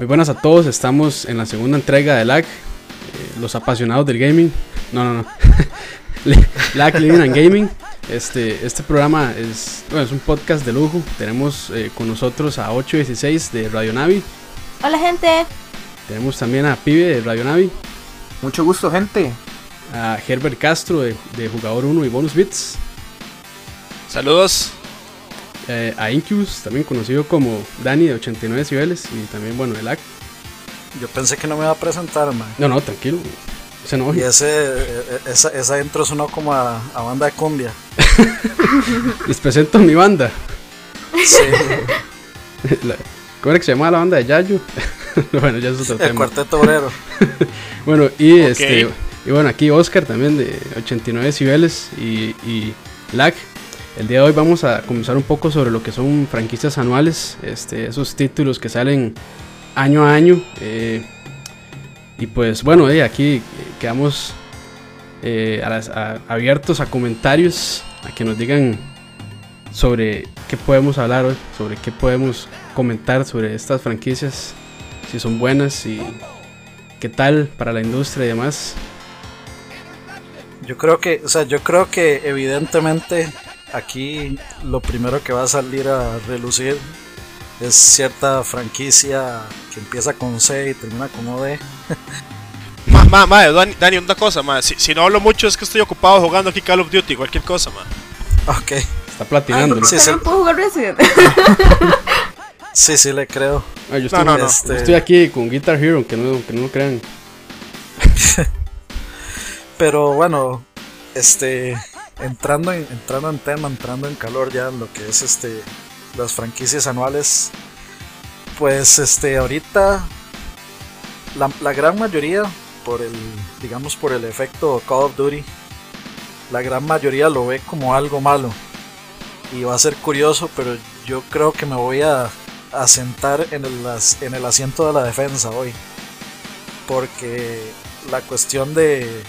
Muy buenas a todos, estamos en la segunda entrega de LAG, eh, los apasionados del gaming. No, no, no. LAG Living and Gaming. Este, este programa es, bueno, es un podcast de lujo. Tenemos eh, con nosotros a 816 de Radio Navi. Hola gente. Tenemos también a Pibe de Radio Navi. Mucho gusto gente. A Herbert Castro de, de Jugador 1 y Bonus Bits. Saludos. Eh, a Incubus, también conocido como Dani de 89 niveles y también, bueno, el AC. Yo pensé que no me iba a presentar, man. No, no, tranquilo. Se no, y ese, eh, esa, esa intro sonó como a, a banda de cumbia. Les presento mi banda. Sí. La- ¿Cómo era que se llamaba la banda de Yayo? bueno, ya es otro El tema. cuarteto obrero. Bueno, y este y bueno, aquí Oscar también de 89 niveles y, y Lag. El día de hoy vamos a comenzar un poco sobre lo que son franquicias anuales, este, esos títulos que salen año a año. eh, y pues bueno, eh, aquí eh, quedamos abiertos a comentarios, a que nos digan sobre qué podemos hablar hoy, sobre qué podemos comentar sobre estas franquicias, si son buenas y qué tal para la industria y demás. Yo creo que, o sea, yo creo que evidentemente aquí lo primero que va a salir a relucir es cierta franquicia que empieza con C y termina con OD. Ma, ma, ma, Dani, Dani, una cosa, ma. Si, si no hablo mucho es que estoy ocupado jugando aquí Call of Duty, cualquier cosa, ma. Ok, Está platinando. ¿no? Sí, sí. puedo jugar Resident. sí, sí le creo. Ah, yo estoy, No, no, no. Este- estoy aquí con Guitar Hero, que no, que no lo crean. Pero bueno, este entrando en, entrando en tema, entrando en calor ya en lo que es este las franquicias anuales, pues este ahorita la, gran mayoría por el digamos por el efecto Call of Duty, la gran mayoría lo ve como algo malo. Y va a ser curioso, pero yo creo que me voy a, a sentar en el, en el asiento de la defensa hoy, porque la cuestión de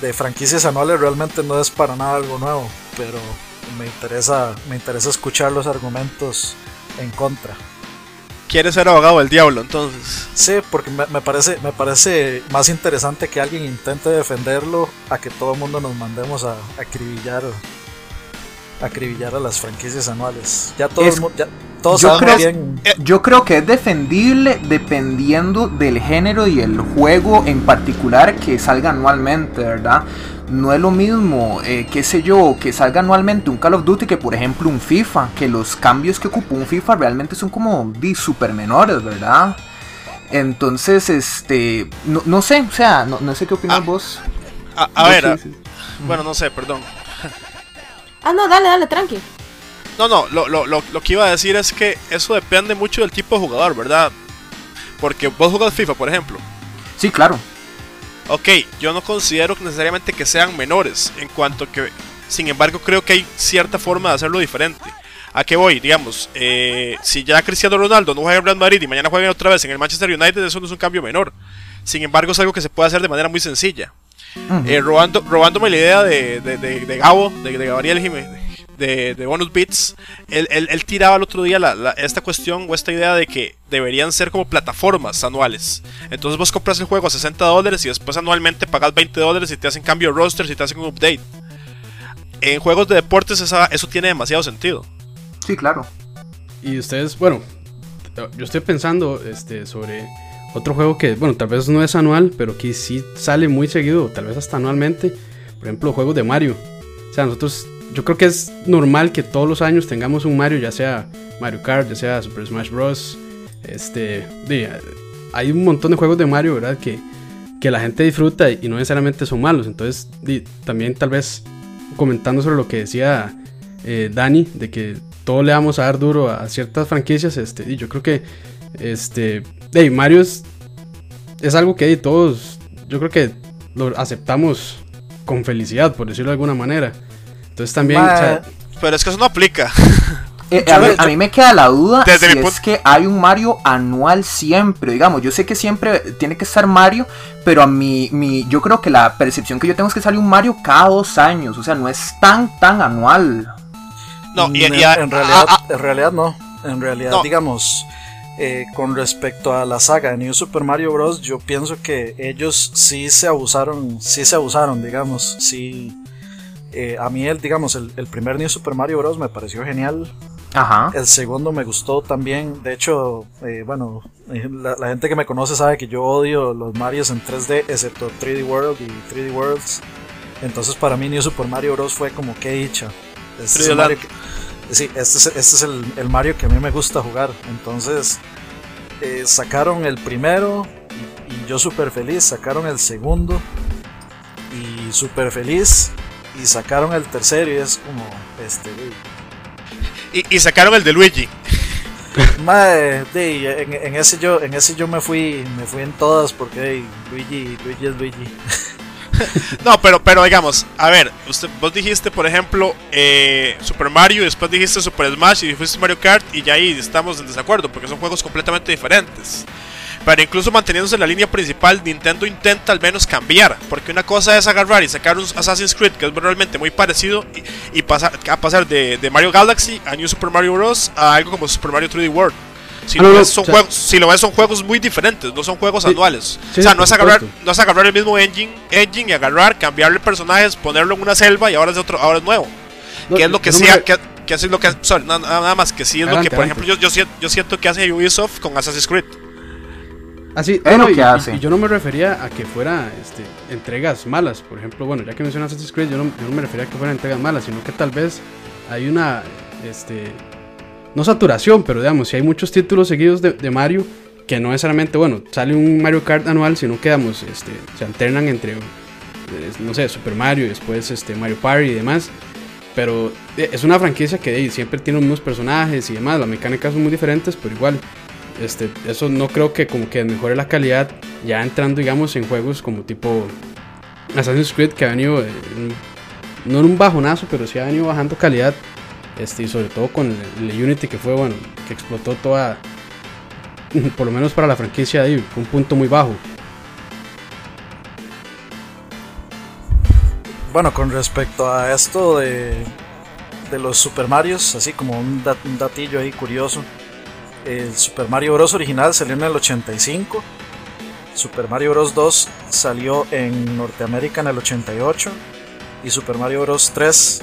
de franquicias anuales realmente no es para nada algo nuevo, pero me interesa, me interesa escuchar los argumentos en contra. ¿Quieres ser abogado del diablo, entonces? Sí, porque me, me parece, me parece más interesante que alguien intente defenderlo a que todo el mundo nos mandemos a, acribillar a acribillar a las franquicias anuales. Ya Es- ya, todos yo creo- bien. Yo creo que es defendible dependiendo del género y el juego en particular que salga anualmente, ¿verdad? No es lo mismo, eh, qué sé yo, que salga anualmente un Call of Duty que por ejemplo un FIFA, que los cambios que ocupa un FIFA realmente son como super menores, ¿verdad? Entonces, este, no, no sé, o sea, no, no sé qué opinas Ah, vos. A, ver, sí, a- sí. bueno, no sé, perdón. ah, no, dale, dale, tranqui. No, no, lo, lo, lo, lo que iba a decir es que eso depende mucho del tipo de jugador, ¿verdad? Porque vos jugás FIFA, por ejemplo. Sí, claro. Ok, yo no considero necesariamente que sean menores, en cuanto que, sin embargo, creo que hay cierta forma de hacerlo diferente. ¿A qué voy? Digamos, eh, si ya Cristiano Ronaldo no juega en Real Madrid y mañana juega otra vez en el Manchester United, eso no es un cambio menor. Sin embargo, es algo que se puede hacer de manera muy sencilla. Eh, robando, robándome la idea de, de, de- de Gabo, de, de Gabriel Jiménez, de, de Bonus Beats, él, él- él tiraba el otro día la- la- esta cuestión o esta idea de que deberían ser como plataformas anuales. Entonces vos compras el juego a 60 dólares y después anualmente pagas 20 dólares y te hacen cambio de roster y te hacen un update. En juegos de deportes esa- eso tiene demasiado sentido. Sí, claro. Y ustedes, bueno, yo estoy pensando este, sobre otro juego que, bueno, tal vez no es anual, pero que sí sale muy seguido, tal vez hasta anualmente. Por ejemplo, juegos de Mario. O sea, nosotros, yo creo que es normal que todos los años tengamos un Mario, ya sea Mario Kart, ya sea Super Smash Bros. Este, hay un montón de juegos de Mario, ¿verdad? Que, que la gente disfruta y no necesariamente son malos. Entonces, también tal vez comentando sobre lo que decía eh, Dani, de que todo le vamos a dar duro a ciertas franquicias, este, yo creo que este, hey, Mario es, es algo que todos, yo creo que lo aceptamos con felicidad, por decirlo de alguna manera. Entonces también, Ma- o sea, Pero es que eso no aplica. Eh, a, mí, le- a mí me queda la duda Desde si mi es que hay un Mario anual siempre. Digamos, yo sé que siempre tiene que estar Mario, pero a mí, mi, yo creo que la percepción que yo tengo es que sale un Mario cada dos años. O sea, no es tan, tan anual. No, y, en, y a- en realidad, a- a- en realidad no. En realidad, No. digamos, Eh, con respecto a la saga de New Super Mario Bros., yo pienso que ellos sí se abusaron, sí se abusaron, digamos, sí. Eh, a mí el, digamos, el, el primer New Super Mario Bros. me pareció genial. Ajá. El segundo me gustó también. De hecho, eh, bueno, eh, la, la gente que me conoce sabe que yo odio los Marios en 3D, excepto 3D World y 3D Worlds. Entonces para mí New Super Mario Bros. fue como que dicha. Este es 3D el Mario Land. que- sí, este es, este es el, el Mario que a mí me gusta jugar. Entonces eh, sacaron el primero y, y yo súper feliz. Sacaron el segundo y súper feliz. Y sacaron el tercero y es como, este, Y, y sacaron el de Luigi. Mae, de, en, en ese yo, en ese yo me fui, me fui en todas porque de, Luigi, Luigi es Luigi. No, pero, pero digamos, a ver, usted, vos dijiste, por ejemplo, eh, Super Mario, y después dijiste Super Smash y fuiste Mario Kart, y ya ahí estamos en desacuerdo, porque son juegos completamente diferentes. Pero incluso manteniéndose en la línea principal, Nintendo intenta al menos cambiar, porque una cosa es agarrar y sacar un Assassin's Creed que es realmente muy parecido y, y pasar, a pasar de, de Mario Galaxy a New Super Mario Bros. a algo como Super Mario 3D World. Si, Ah, lo no, ves, son o sea- juegos, si lo ves, son juegos muy diferentes, no son juegos Sí, anuales. sí, o sea, no es, agarrar, no es agarrar el mismo engine, engine y agarrar, cambiarle personajes, ponerlo en una selva y ahora es otro, ahora es nuevo. No, que es lo que no sí, me- que, que es lo que, sorry, nada nada más que sí es lo Adelante, que, por adelante. ejemplo, yo, yo, yo siento que hace Ubisoft con Assassin's Creed. Así, Es lo y, que y- hace. y yo no me refería a que fuera este, entregas malas. Por ejemplo, bueno, ya que mencionas Assassin's Creed, yo no, yo no me refería a que fueran entregas malas, sino que tal vez hay una, este, no saturación, pero digamos, si hay muchos títulos seguidos de, de Mario, que no necesariamente, bueno, sale un Mario Kart anual, sino que, digamos, este, se alternan entre, eh, no sé, Super Mario y después este, Mario Party y demás. Pero eh, es una franquicia que siempre tiene los mismos personajes y demás, las mecánicas son muy diferentes, pero igual este, eso no creo que como que mejore la calidad ya entrando digamos en juegos como tipo Assassin's Creed que ha venido eh, no en un bajonazo pero sí ha venido bajando calidad este, y sobre todo con el, Unity que fue bueno que explotó toda por lo menos para la franquicia ahí un punto muy bajo Bueno, con respecto a esto de, de los Super Marios, así como un, dat- un datillo ahí curioso. El Super Mario Bros. original salió en el 85. Super Mario Bros. 2 salió en Norteamérica en el 88. Y Super Mario Bros. 3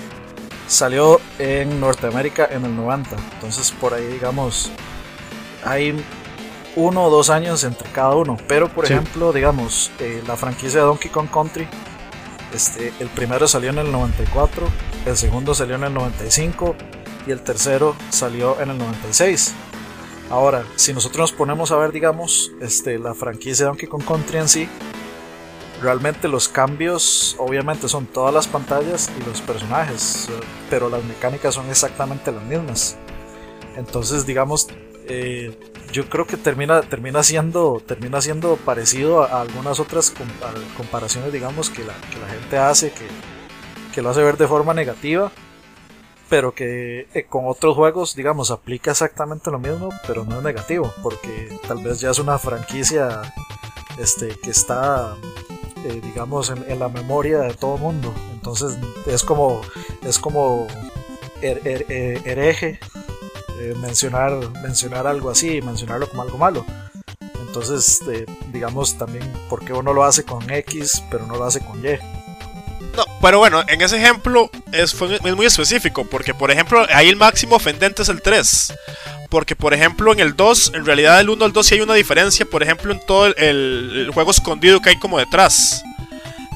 salió en Norteamérica en el 90. Entonces por ahí digamos hay uno o dos años entre cada uno. Pero por Sí. ejemplo, digamos, eh, la franquicia de Donkey Kong Country este, el primero salió en el 94, el segundo salió en el 95 y el tercero salió en el 96. Ahora, si nosotros nos ponemos a ver, digamos, este, la franquicia de Donkey Kong Country en sí, realmente los cambios, obviamente, son todas las pantallas y los personajes, pero las mecánicas son exactamente las mismas. Entonces, digamos, eh, yo creo que termina, termina, siendo, termina siendo parecido a, a algunas otras compa- comparaciones, digamos, que la, que la gente hace, que, que lo hace ver de forma negativa, pero que eh, con otros juegos, digamos, aplica exactamente lo mismo, pero no es negativo, porque tal vez ya es una franquicia este, que está, eh, digamos, en, la memoria de todo mundo. Entonces es como, es como her- her- eh, hereje mencionar, mencionar algo así, mencionarlo como algo malo. Entonces, eh, digamos también, ¿por qué uno lo hace con X, pero no lo hace con Y? No, pero bueno, en ese ejemplo es, es muy específico, porque por ejemplo, ahí el máximo ofendente es el 3. Porque por ejemplo en el 2, en realidad del 1 al 2 sí hay una diferencia, por ejemplo en todo el, juego escondido que hay como detrás.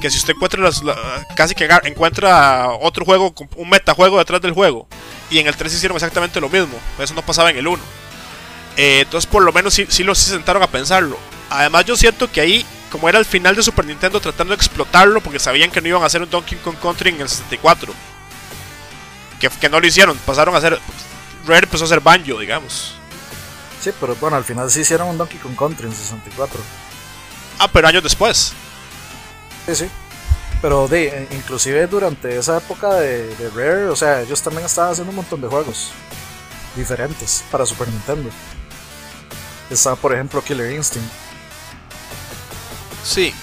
Que si usted encuentra las, la- casi que encuentra otro juego, un metajuego detrás del juego. Y en el 3 hicieron exactamente lo mismo, eso no pasaba en el 1. Eh, entonces por lo menos sí, sí lo sí se sentaron a pensarlo. Además yo siento que ahí, como era el final de Super Nintendo tratando de explotarlo, porque sabían que no iban a hacer un Donkey Kong Country en el 64. Que, que no lo hicieron, pasaron a hacer... Rare empezó a hacer Banjo, digamos. Sí, pero bueno, al final sí hicieron un Donkey Kong Country en 64. Ah, pero años después. Sí, sí. Pero de, inclusive durante esa época de, de Rare, o sea, ellos también estaban haciendo un montón de juegos diferentes para Super Nintendo. Estaba, por ejemplo, Killer Instinct. Sí.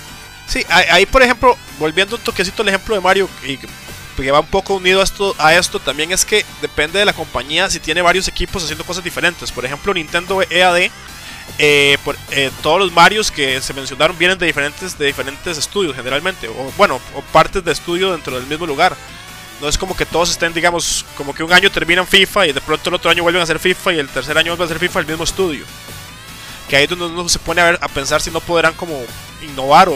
Sí, ahí, por ejemplo, volviendo un toquecito al ejemplo de Mario, y que va un poco unido a esto, a esto también es que depende de la compañía si tiene varios equipos haciendo cosas diferentes. Por ejemplo, Nintendo EAD, eh, por, eh, todos los Marios que se mencionaron vienen de diferentes, de diferentes estudios generalmente, o bueno, o partes de estudio dentro del mismo lugar. No es como que todos estén, digamos, como que un año terminan FIFA y de pronto el otro año vuelven a hacer FIFA y el tercer año vuelven a hacer FIFA el mismo estudio. Que ahí es donde uno se pone a, ver, a pensar si no podrán como innovar o,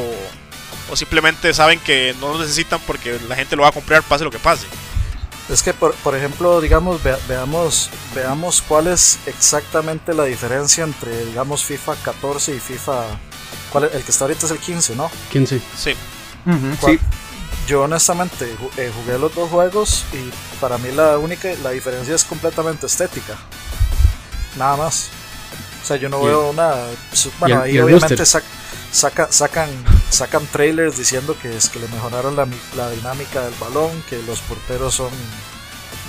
o simplemente saben que no lo necesitan porque la gente lo va a comprar pase lo que pase. Es que, por, por ejemplo, digamos, vea- veamos, veamos cuál es exactamente la diferencia entre, digamos, FIFA 14 y FIFA... ¿cuál es? El que está ahorita es el 15, ¿no? 15. Sí. Sí. Yo honestamente eh, jugué los dos juegos y para mí la única, la diferencia es completamente estética. Nada más. O sea, yo no veo y Bueno, el- ahí y obviamente sac- saca, sacan, sacan trailers diciendo que es que le mejoraron la, la dinámica del balón, que los porteros son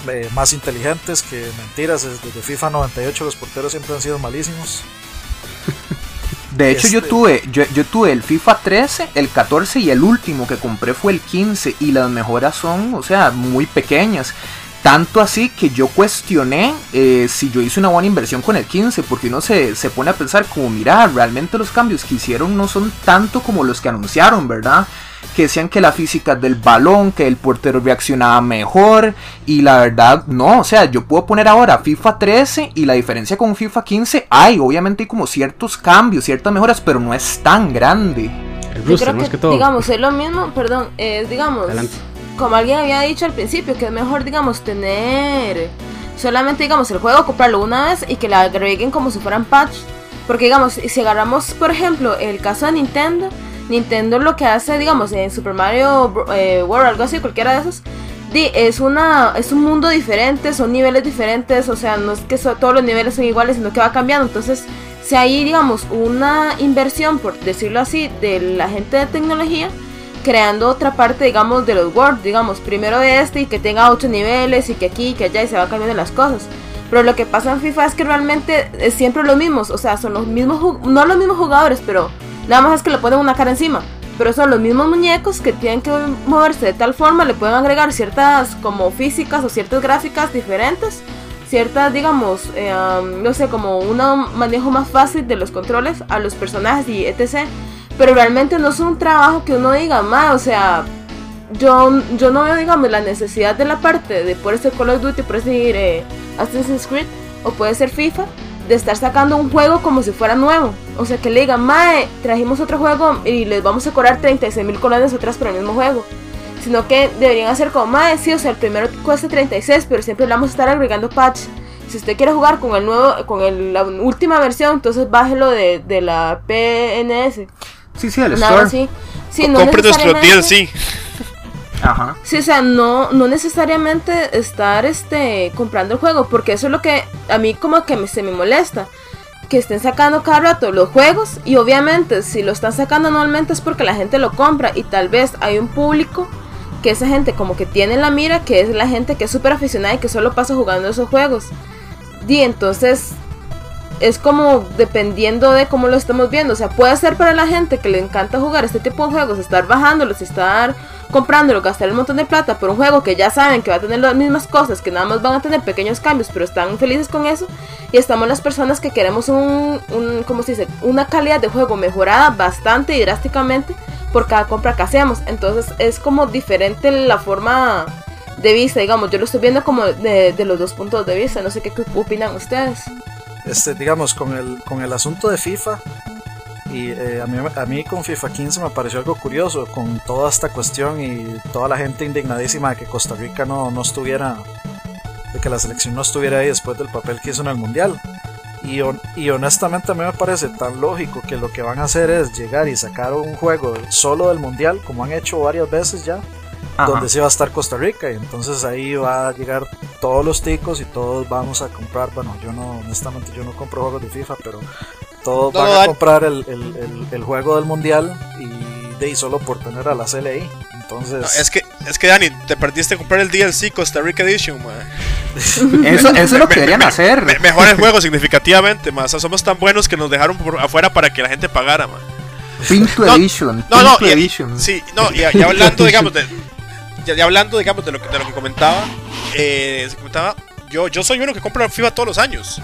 eh, más inteligentes, que mentiras, es- desde FIFA 98 los porteros siempre han sido malísimos. De hecho, yo Este- tuve, yo, yo tuve el FIFA 13, el 14 y el último que compré fue el 15 y las mejoras son, o sea, muy pequeñas. Tanto así que yo cuestioné eh, si yo hice una buena inversión con el 15, porque uno se, se pone a pensar como, mira, realmente los cambios que hicieron no son tanto como los que anunciaron, ¿verdad? Que decían que la física del balón, que el portero reaccionaba mejor, y la verdad, no, o sea, yo puedo poner ahora FIFA 13 y la diferencia con FIFA 15, hay, obviamente hay como ciertos cambios, ciertas mejoras, pero no es tan grande. El Yo creo que, que todo. digamos, es lo mismo, perdón, es, digamos, Adelante. Como alguien había dicho al principio, que es mejor, digamos, tener solamente, digamos, el juego, comprarlo una vez y que la agreguen como si fueran patch. Porque, digamos, si agarramos, por ejemplo, el caso de Nintendo, Nintendo lo que hace, digamos, en Super Mario eh, World, algo así, cualquiera de esos, es, una, es un mundo diferente, son niveles diferentes, o sea, no es que so- todos los niveles son iguales, sino que va cambiando. Entonces, si hay, digamos, una inversión, por decirlo así, de la gente de tecnología, creando otra parte, digamos, de los World, digamos, primero de este y que tenga ocho niveles y que aquí y que allá y se va cambiando las cosas. Pero lo que pasa en FIFA es que realmente es siempre lo mismo, o sea, son los mismos, no los mismos jugadores, pero nada más es que le ponen una cara encima. Pero son los mismos muñecos que tienen que moverse de tal forma, le pueden agregar ciertas como físicas o ciertas gráficas diferentes, ciertas, digamos, eh, no sé, como un manejo más fácil de los controles a los personajes y etc. Pero realmente no es un trabajo que uno diga, más, o sea, yo, yo no veo, digamos, la necesidad de la parte de poder ser Call of Duty, por decir eh, Assassin's Creed, o puede ser FIFA, de estar sacando un juego como si fuera nuevo. O sea, que le digan, mae, trajimos otro juego y les vamos a cobrar 36 mil colones atrás por el mismo juego. Sino que deberían hacer como, mae, sí, o sea, el primero cuesta 36, pero siempre le vamos a estar agregando patch. Si usted quiere jugar con el nuevo, con el- la última versión, entonces bájelo de, de la PNS. Sí, sí, el Nada store. así. Sí, no Compre nuestro DLC. Ajá. Sí, o sea, no, no necesariamente estar este comprando el juego, porque eso es lo que a mí como que me, se me molesta. Que estén sacando cada rato los juegos y obviamente si lo están sacando anualmente es porque la gente lo compra y tal vez hay un público que esa gente como que tiene en la mira, que es la gente que es súper aficionada y que solo pasa jugando esos juegos. Y entonces es como dependiendo de cómo lo estemos viendo. O sea, puede ser para la gente que le encanta jugar este tipo de juegos, estar bajándolos, estar comprándolos, gastar un montón de plata por un juego que ya saben que va a tener las mismas cosas, que nada más van a tener pequeños cambios, pero están felices con eso. Y estamos las personas que queremos un, un ¿cómo se dice? Una calidad de juego mejorada bastante y drásticamente por cada compra que hacemos. Entonces es como diferente la forma de vista, digamos. Yo lo estoy viendo como de, de los dos puntos de vista. No sé qué opinan ustedes. Este, digamos, con el, con el asunto de FIFA, y eh, a, mí, a mí con FIFA 15 me pareció algo curioso, con toda esta cuestión y toda la gente indignadísima de que Costa Rica no, no estuviera, de que la selección no estuviera ahí después del papel que hizo en el Mundial. Y, y honestamente a mí me parece tan lógico que lo que van a hacer es llegar y sacar un juego solo del Mundial, como han hecho varias veces ya, Ajá. donde sí va a estar Costa Rica y entonces ahí va a llegar todos los ticos y todos vamos a comprar, bueno yo no, honestamente yo no compro juegos de FIFA, pero todos No, van a comprar el, el- el- el juego del mundial y de ahí solo por tener a la CLI, entonces No, es que, es que Dani, te perdiste comprar el DLC Costa Rica Edition, man. Eso, eso es lo que deberían hacer. Me- mejora el juego significativamente, más. somos tan buenos que nos dejaron por afuera para que la gente pagara, man. Pinto No, Edition. No, no, y, Edition. sí, no, y, y hablando, digamos, de, ya, hablando, digamos, de lo que, de lo que comentaba, eh, se comentaba, yo, yo soy uno que compra FIFA todos los años.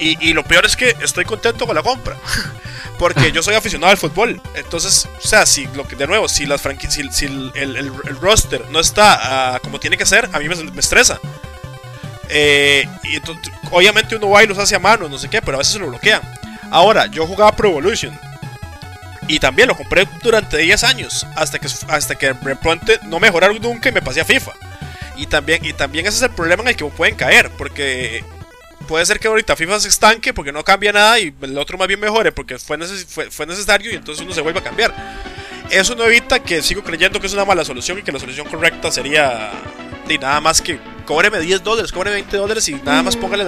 Y, lo peor es que estoy contento con la compra. Porque yo soy aficionado al fútbol. Entonces, o sea, si lo que, de nuevo, si las si, si el, el, roster no está ah, como tiene que ser, a mí me, estresa. Eh, y obviamente uno va y los hace a mano, no sé qué, pero a veces se lo bloquean. Ahora, yo jugaba Pro Evolution. Y también lo compré durante 10 años. Hasta que, hasta que de pronto no mejoraron nunca y me pasé a FIFA. Y también, y también ese es el problema en el que pueden caer. Porque puede ser que ahorita FIFA se estanque porque no cambia nada y el otro más bien mejore porque fue, fue, necesario y entonces uno se vuelve a cambiar. Eso no evita que sigo creyendo que es una mala solución y que la solución correcta sería de nada más que cóbreme 10 dólares, cóbreme 20 dólares y nada más póngale,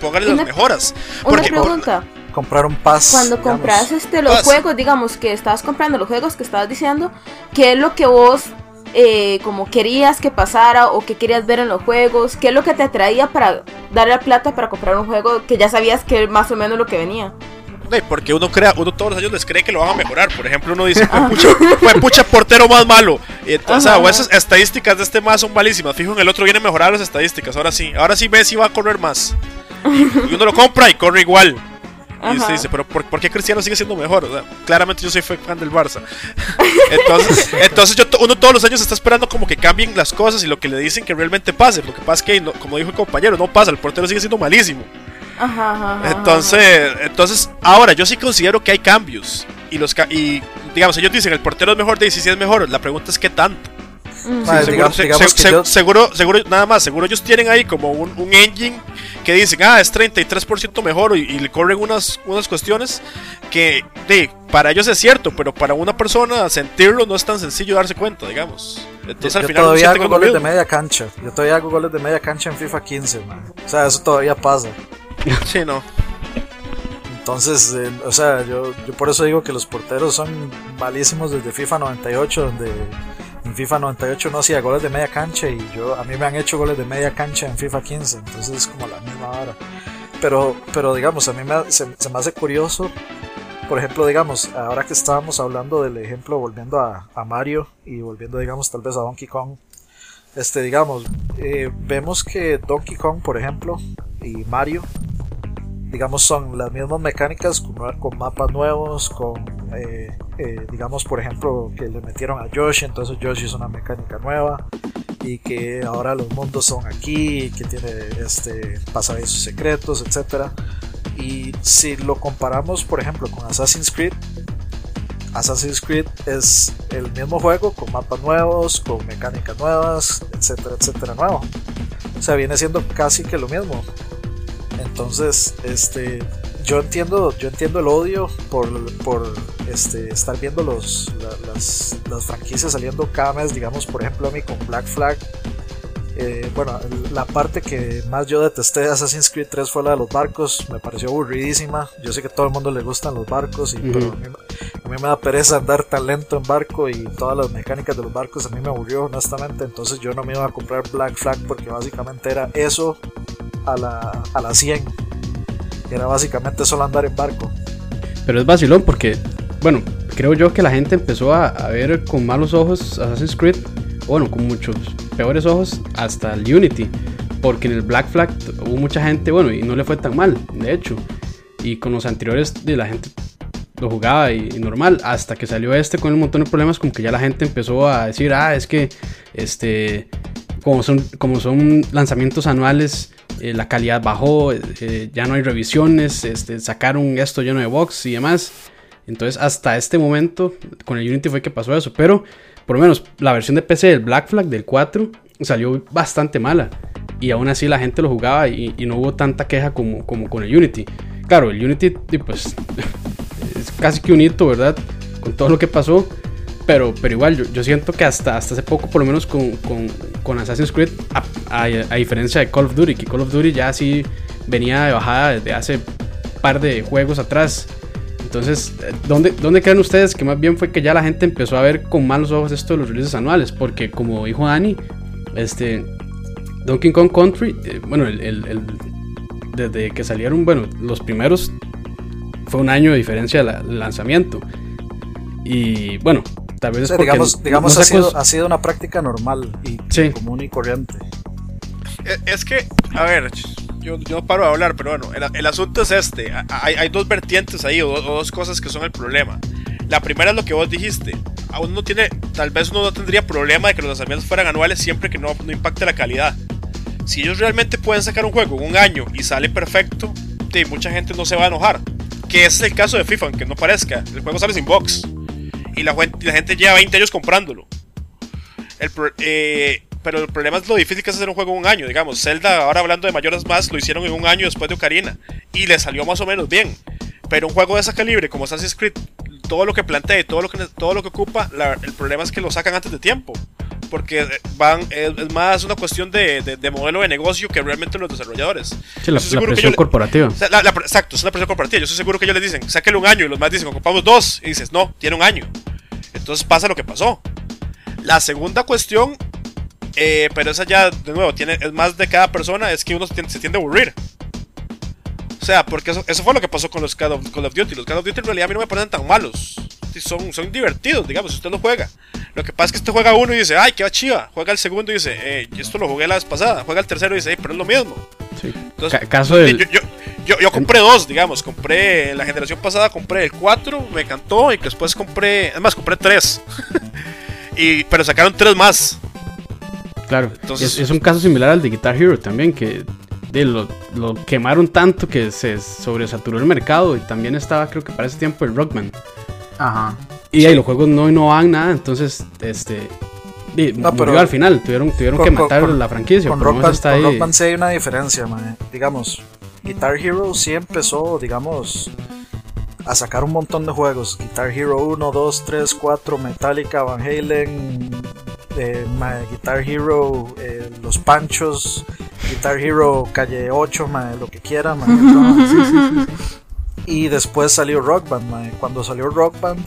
póngale las mejoras. Porque, una pregunta. comprar un pass. Cuando compras este, los juegos, digamos que estabas comprando los juegos que estabas diciendo, ¿qué es lo que vos eh, como querías que pasara o que querías ver en los juegos? ¿Qué es lo que te atraía para darle la plata para comprar un juego que ya sabías que más o menos lo que venía? porque uno crea, uno todos los años les cree que lo van a mejorar. Por ejemplo, uno dice, fue pucha, portero más malo. Y entonces, o esas estadísticas de este más son malísimas. Fijo, en el otro viene a mejorar las estadísticas. Ahora sí, ahora sí Messi va a correr más. Y uno lo compra y corre igual. Y se dice, pero por, qué Cristiano sigue siendo mejor? O sea, claramente yo soy fan del Barça. entonces, entonces yo, uno todos los años está esperando como que cambien las cosas y lo que le dicen que realmente pase. Lo que pasa es que, como dijo el compañero, no pasa, el portero sigue siendo malísimo. entonces, entonces, ahora yo sí considero que hay cambios. Y los y digamos, ellos dicen el portero es mejor de si es mejor. La pregunta es qué tanto. Seguro, seguro, nada más, seguro ellos tienen ahí como un, un engine que dicen, ah, es 33% mejor y, le corren unas, unas cuestiones que de, para ellos es cierto, pero para una persona sentirlo no es tan sencillo darse cuenta, digamos. Entonces al final todavía hago goles de media cancha. Yo todavía hago goles de media cancha en FIFA 15, man. O sea, eso todavía pasa. sí, no. Entonces, eh, o sea, yo, yo por eso digo que los porteros son malísimos desde FIFA 98, donde en FIFA 98 no hacía goles de media cancha y yo a mí me han hecho goles de media cancha en FIFA 15, entonces es como la misma hora. Pero, pero digamos, a mí me, se, me hace curioso, por ejemplo, digamos, ahora que estábamos hablando del ejemplo, volviendo a, a Mario y volviendo, digamos, tal vez a Donkey Kong, este, digamos, eh, vemos que Donkey Kong, por ejemplo, y Mario digamos, son las mismas mecánicas con, mapas nuevos, con, eh, eh, digamos, por ejemplo, que le metieron a Yoshi, entonces Yoshi es una mecánica nueva y que ahora los mundos son aquí, que tiene este pasadizos secretos, etc. Y si lo comparamos, por ejemplo, con Assassin's Creed, Assassin's Creed es el mismo juego con mapas nuevos, con mecánicas nuevas, etcétera, etcétera, nuevo. O sea, viene siendo casi que lo mismo. Entonces, este, yo entiendo, yo entiendo el odio por, por este, estar viendo los, las, las, franquicias saliendo cada mes, digamos, por ejemplo, a mí con Black Flag. Eh, bueno, la parte que más yo detesté de Assassin's Creed 3 fue la de los barcos, me pareció aburridísima. Yo sé que a todo el mundo le gustan los barcos, y, pero a mí, a mí, me da pereza andar tan lento en barco y todas las mecánicas de los barcos a mí me aburrió honestamente. Entonces yo no me iba a comprar Black Flag porque básicamente era eso a la, a la 100. Era básicamente solo andar en barco. Pero es vacilón porque, bueno, creo yo que la gente empezó a, ver con malos ojos Assassin's Creed, bueno, con muchos peores ojos hasta el Unity. Porque en el Black Flag hubo mucha gente, bueno, y no le fue tan mal, de hecho. Y con los anteriores de la gente lo jugaba y, normal, hasta que salió este con un montón de problemas, como que ya la gente empezó a decir, ah, es que este, como son, como son lanzamientos anuales, eh, la calidad bajó, eh, ya no hay revisiones, este, sacaron esto lleno de box y demás. Entonces hasta este momento con el Unity fue que pasó eso, pero por lo menos la versión de PC del Black Flag del 4 salió bastante mala y aún así la gente lo jugaba y, no hubo tanta queja como, como con el Unity. Claro, el Unity pues es casi que un hito, ¿verdad? Con todo lo que pasó, pero, pero igual, yo, siento que hasta, hasta hace poco, por lo menos con, con, con Assassin's Creed, a, diferencia de Call of Duty, que Call of Duty ya sí venía de bajada desde hace par de juegos atrás. Entonces, ¿dónde, ¿dónde creen ustedes que más bien fue que ya la gente empezó a ver con malos ojos esto de los releases anuales? Porque como dijo Dani, este, Donkey Kong Country, eh, bueno, el, el, desde que salieron, bueno, los primeros fue un año de diferencia del lanzamiento. Y bueno, tal vez es O sea, porque digamos, no- digamos no ha, sido, ha sido una práctica normal y Sí. común y corriente. Eh, Es que, a ver, yo, yo paro de hablar, pero bueno, el, el asunto es este. Hay, hay dos vertientes ahí, o, do- o dos cosas que son el problema. La primera es lo que vos dijiste. Aún no tiene, tal vez uno no tendría problema de que los lanzamientos fueran anuales siempre que no, no impacte la calidad. Si ellos realmente pueden sacar un juego en un año y sale perfecto, de, mucha gente no se va a enojar. Que es el caso de FIFA, aunque no parezca. El juego sale sin box. Y la, gente lleva 20 años comprándolo. Eh, pero el problema es lo difícil que es hacer un juego en un año. Digamos, Zelda, ahora hablando de mayores más, lo hicieron en un año después de Ocarina. Y le salió más o menos bien. Pero un juego de ese calibre como Assassin's Creed, todo lo que plantea y todo lo que, todo lo que ocupa, el problema es que lo sacan antes de tiempo. Porque van, es, es más una cuestión de, de- de modelo de negocio que realmente los desarrolladores. Sí, la, la presión yo- corporativa. la- la- exacto, es una presión corporativa. Yo estoy seguro que ellos les dicen, sáquenle un año. Y los más dicen, ocupamos dos. Y dices, no, tiene un año. Entonces pasa lo que pasó. La segunda cuestión, eh, pero esa ya, de nuevo, tiene, es más de cada persona, es que uno se tiende, se tiende a aburrir. O sea, porque eso, eso fue lo que pasó con los Call of, Call of Duty. Los Call of Duty en realidad a mí no me parecen tan malos. Son, son divertidos, digamos, si usted lo juega. Lo que pasa es que usted juega uno y dice, ay, qué va chiva. Juega el segundo y dice, eh, esto lo jugué la vez pasada. Juega el tercero y dice, "Ey, pero es lo mismo. Sí. Entonces, Ca- caso del, yo, yo, yo, yo compré dos, digamos. Compré la generación pasada, compré el 4, me encantó. Y después compré, además, compré tres. y, pero sacaron tres más. Claro, Entonces- es, es un caso similar al de Guitar Hero también, que de, lo, lo quemaron tanto que se sobresaturó el mercado y también estaba, creo que para ese tiempo, el Rockman. Ajá. Y ahí los juegos no innovaban nada, entonces, este, di, No, murió pero- al final, tuvieron, tuvieron Con- que matar con- la franquicia, Con por lo Rock Band, está ahí. Rock Band sí hay una diferencia, mae. Digamos, Guitar Hero sí empezó, digamos, a sacar un montón de juegos. Guitar Hero 1, 2, 3, 4, Metallica, Van Halen, eh, Guitar Hero, eh, Los Panchos, Guitar Hero Calle 8, mae, lo que quiera, todo. Y después salió Rock Band, mae. Cuando salió Rock Band,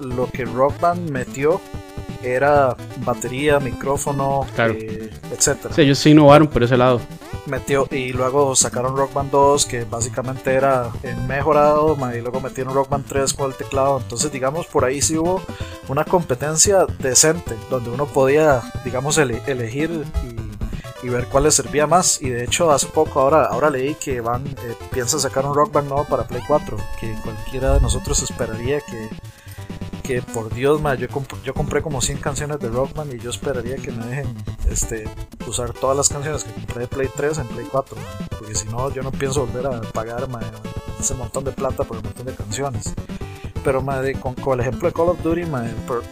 lo que Rock Band metió era batería, micrófono, Claro. eh, etcétera Sí, ellos sí innovaron por ese lado. metió y luego sacaron Rock Band 2 que básicamente era mejorado y luego metieron Rock Band 3 con el teclado entonces digamos por ahí sí hubo una competencia decente donde uno podía digamos ele- elegir y, y ver cuál le servía más y de hecho hace poco ahora ahora leí que van eh, piensan sacar un Rock Band nuevo para Play 4 que cualquiera de nosotros esperaría que que por Dios, ma, yo, comp- yo compré como 100 canciones de Rockman y yo esperaría que me dejen este, usar todas las canciones que compré de Play 3 en Play 4, ma, porque si no, yo no pienso volver a pagar ese montón de plata por un montón de canciones. Pero ma, de- con, con el ejemplo de Call of Duty, ma, por-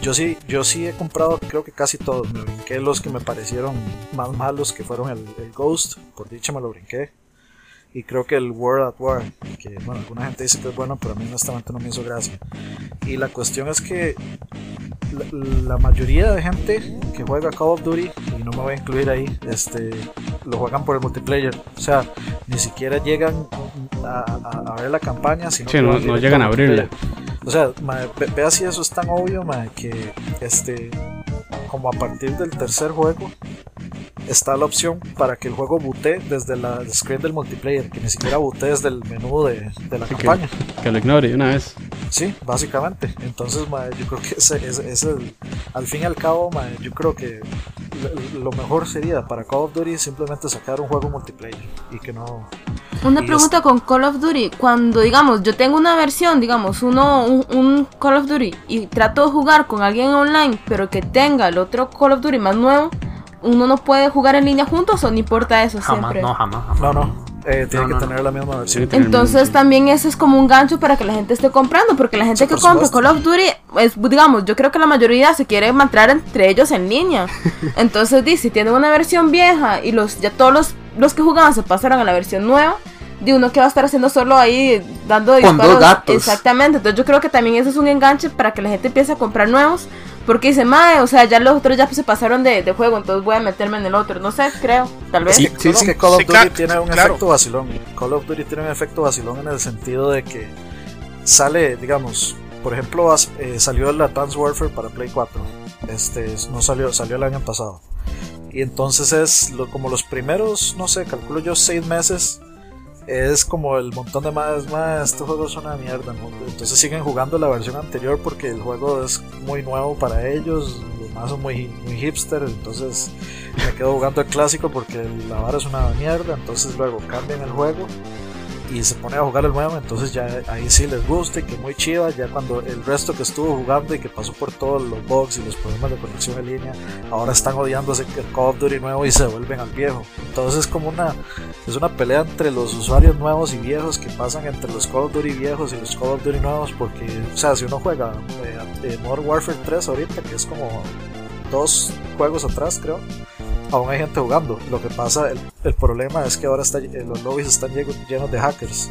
yo sí, yo sí he comprado creo que casi todos. Me brinqué los que me parecieron más malos, que fueron el, el Ghost, por dicha me lo brinqué. Y creo que el World at War, que bueno, alguna gente dice que es bueno, pero a mí honestamente no me hizo gracia. Y la cuestión es que la, la mayoría de gente que juega Call of Duty, y no me voy a incluir ahí, este, lo juegan por el multiplayer. O sea, ni siquiera llegan a, a- a ver la campaña, sino Sí, que no- no llegan a abrirla. O sea, mae, ve- vea si eso es tan obvio, mae, que este, como a partir del tercer juego, está la opción para que el juego butee desde la screen del multiplayer, que ni siquiera butee desde el menú de, de la que- campaña. Que lo ignore una vez. Sí, básicamente. Entonces, mae, yo creo que ese, ese- ese- al fin y al cabo, mae, yo creo que lo- mejor sería para Call of Duty simplemente sacar un juego multiplayer y que no... Una pregunta con Call of Duty. Cuando, digamos, yo tengo una versión, digamos, uno, un, un Call of Duty y trato de jugar con alguien online, pero que tenga el otro Call of Duty más nuevo, ¿uno no puede jugar en línea juntos o no importa eso Jamás, siempre? no, jamás, jamás. No, no, eh, tiene No, que no, tener la misma versión. Entonces sí. también ese es como un gancho para que la gente esté comprando, porque la gente Sí, que por compra supuesto. Call of Duty, es, digamos, yo creo que la mayoría se quiere mantener entre ellos en línea. Entonces, di, si tienen una versión vieja y los ya todos los, los que jugaban se pasaron a la versión nueva, de uno que va a estar haciendo solo ahí dando Con dos gatos. Exactamente. Entonces yo creo que también eso es un enganche para que la gente empiece a comprar nuevos. Porque dice, mae, o sea, ya los otros ya se pasaron de, de juego, entonces voy a meterme en el otro. No sé, creo, tal vez. Sí, Sí, sí. que Call of Sí, Duty claro, tiene un claro. efecto vacilón. Call of Duty tiene un efecto vacilón en el sentido de que sale, digamos, por ejemplo, eh, salió el Advanced Warfare para Play 4. Este no salió, salió el año pasado. Y entonces es lo- como los primeros, no sé, calculo yo seis meses. Es como el montón de más, más, este juego es una mierda, entonces siguen jugando la versión anterior porque el juego es muy nuevo para ellos, los más son muy, muy hipster, entonces me quedo jugando el clásico porque la vara es una mierda, entonces luego cambian el juego y se pone a jugar el nuevo, entonces ya ahí sí les gusta y que muy chiva, ya cuando el resto que estuvo jugando y que pasó por todos los bugs y los problemas de conexión en línea, ahora están odiándose el Call of Duty nuevo y se vuelven al viejo. Entonces es como una es una pelea entre los usuarios nuevos y viejos que pasan entre los Call of Duty viejos y los Call of Duty nuevos porque, o sea, si uno juega eh, eh, Modern Warfare 3 ahorita, que es como dos juegos atrás creo, aún hay gente jugando. Lo que pasa, el, problema es que ahora está, eh, los lobbies están llenos de hackers.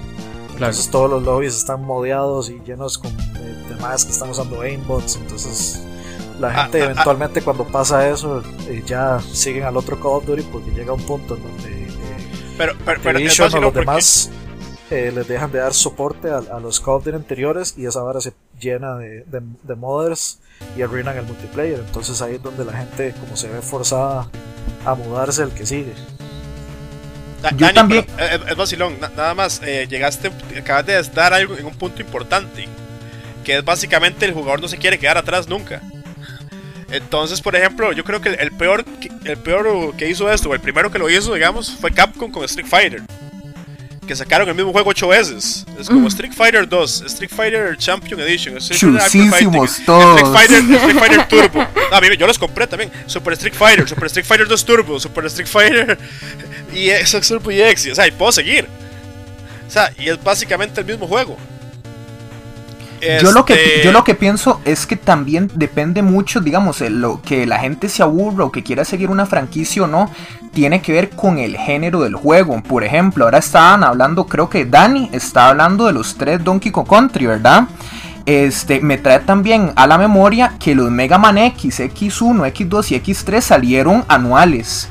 Entonces todos los lobbies están modeados y llenos con eh, demás que están usando aimbots. Entonces la ah, gente ah, ah. eventualmente cuando pasa eso eh, ya siguen al otro Call of Duty porque llega un punto en donde pero, pero, pero los demás les dejan de dar soporte a, los Call of Duty anteriores y esa hora se llena de, de, de modders y arruinan el multiplayer. Entonces ahí es donde la gente como se ve forzada a mudarse el que sigue. Yo también. Eh, es, vacilón, nada más. Eh, llegaste, acabas de dar algo en un punto importante. Que es básicamente el jugador no se quiere quedar atrás nunca. Entonces, por ejemplo, yo creo que el peor, el peor que hizo esto, o el primero que lo hizo, digamos, fue Capcom con Street Fighter que sacaron el mismo juego ocho veces. Es como mm. Street Fighter 2, Street Fighter Champion Edition, Street Fighter, todos. Street Fighter, Street Fighter Turbo. a mí, yo los compré también. Super Street Fighter, Super Street Fighter 2 Turbo, Super Street Fighter y X Turbo y X. O sea, y puedo seguir. O sea, y es básicamente el mismo juego. Yo, lo que, yo lo que pienso es que también depende mucho, digamos, lo que la gente se aburra o que quiera seguir una franquicia o no, tiene que ver con el género del juego. Por ejemplo, ahora estaban hablando, creo que Dani está hablando de los tres Donkey Kong Country, ¿verdad? Este, me trae también a la memoria que los Mega Man X, X1, X2 y X3 salieron anuales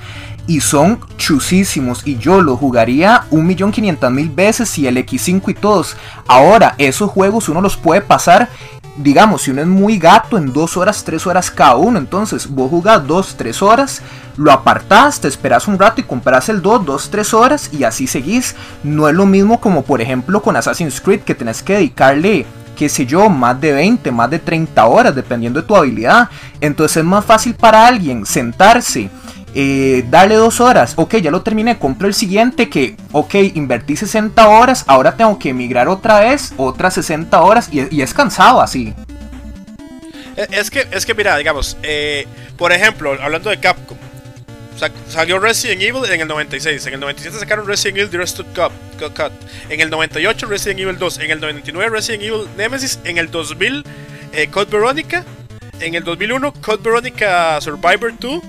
y son chusísimos y yo los jugaría 1.500.000 veces y el X5 y todos. Ahora, esos juegos uno los puede pasar, digamos, si uno es muy gato, en 2 horas, 3 horas cada uno. Entonces, vos jugás 2, 3 horas, lo apartás, te esperas un rato y compras el 2, 2, 3 horas y así seguís. No es lo mismo como por ejemplo con Assassin's Creed que tenés que dedicarle qué sé yo, más de 20, más de 30 horas, dependiendo de tu habilidad. Entonces es más fácil para alguien sentarse eh, dos horas, ok, ya lo terminé, compro el siguiente que, ok, invertí 60 horas, ahora tengo que emigrar otra vez, otras 60 horas y, es cansado así. E, es que, es que mira, digamos, eh, por ejemplo, hablando de Capcom, salió Resident Evil en el 96, en el 97 sacaron Resident Evil Directed Cut, Cut, en el 98 Resident Evil 2, en el 99 Resident Evil Nemesis, en el 2000 eh, Code Veronica, en el 2001 Code Veronica Survivor 2,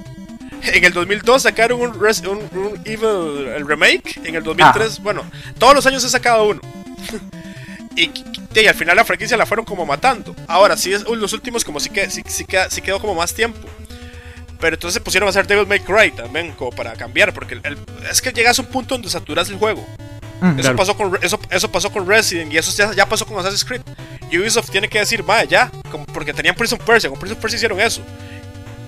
en el 2002 sacaron un, un, Evil el remake. En el 2003, bueno, todos los años he sacado uno. y, al final la franquicia la fueron como matando. Ahora, sí, es, los últimos como sí, que, sí, sí, quedó como más tiempo. Pero entonces se pusieron a hacer Devil May Cry también, como para cambiar. Porque es que llegas a un punto donde saturas el juego. Mm, eso, pasó con, eso, eso, pasó con Resident y eso ya, ya, pasó con Assassin's Creed. Ubisoft tiene que decir, vaya, ya, como porque tenían Prince of Persia, con Prince of Persia hicieron eso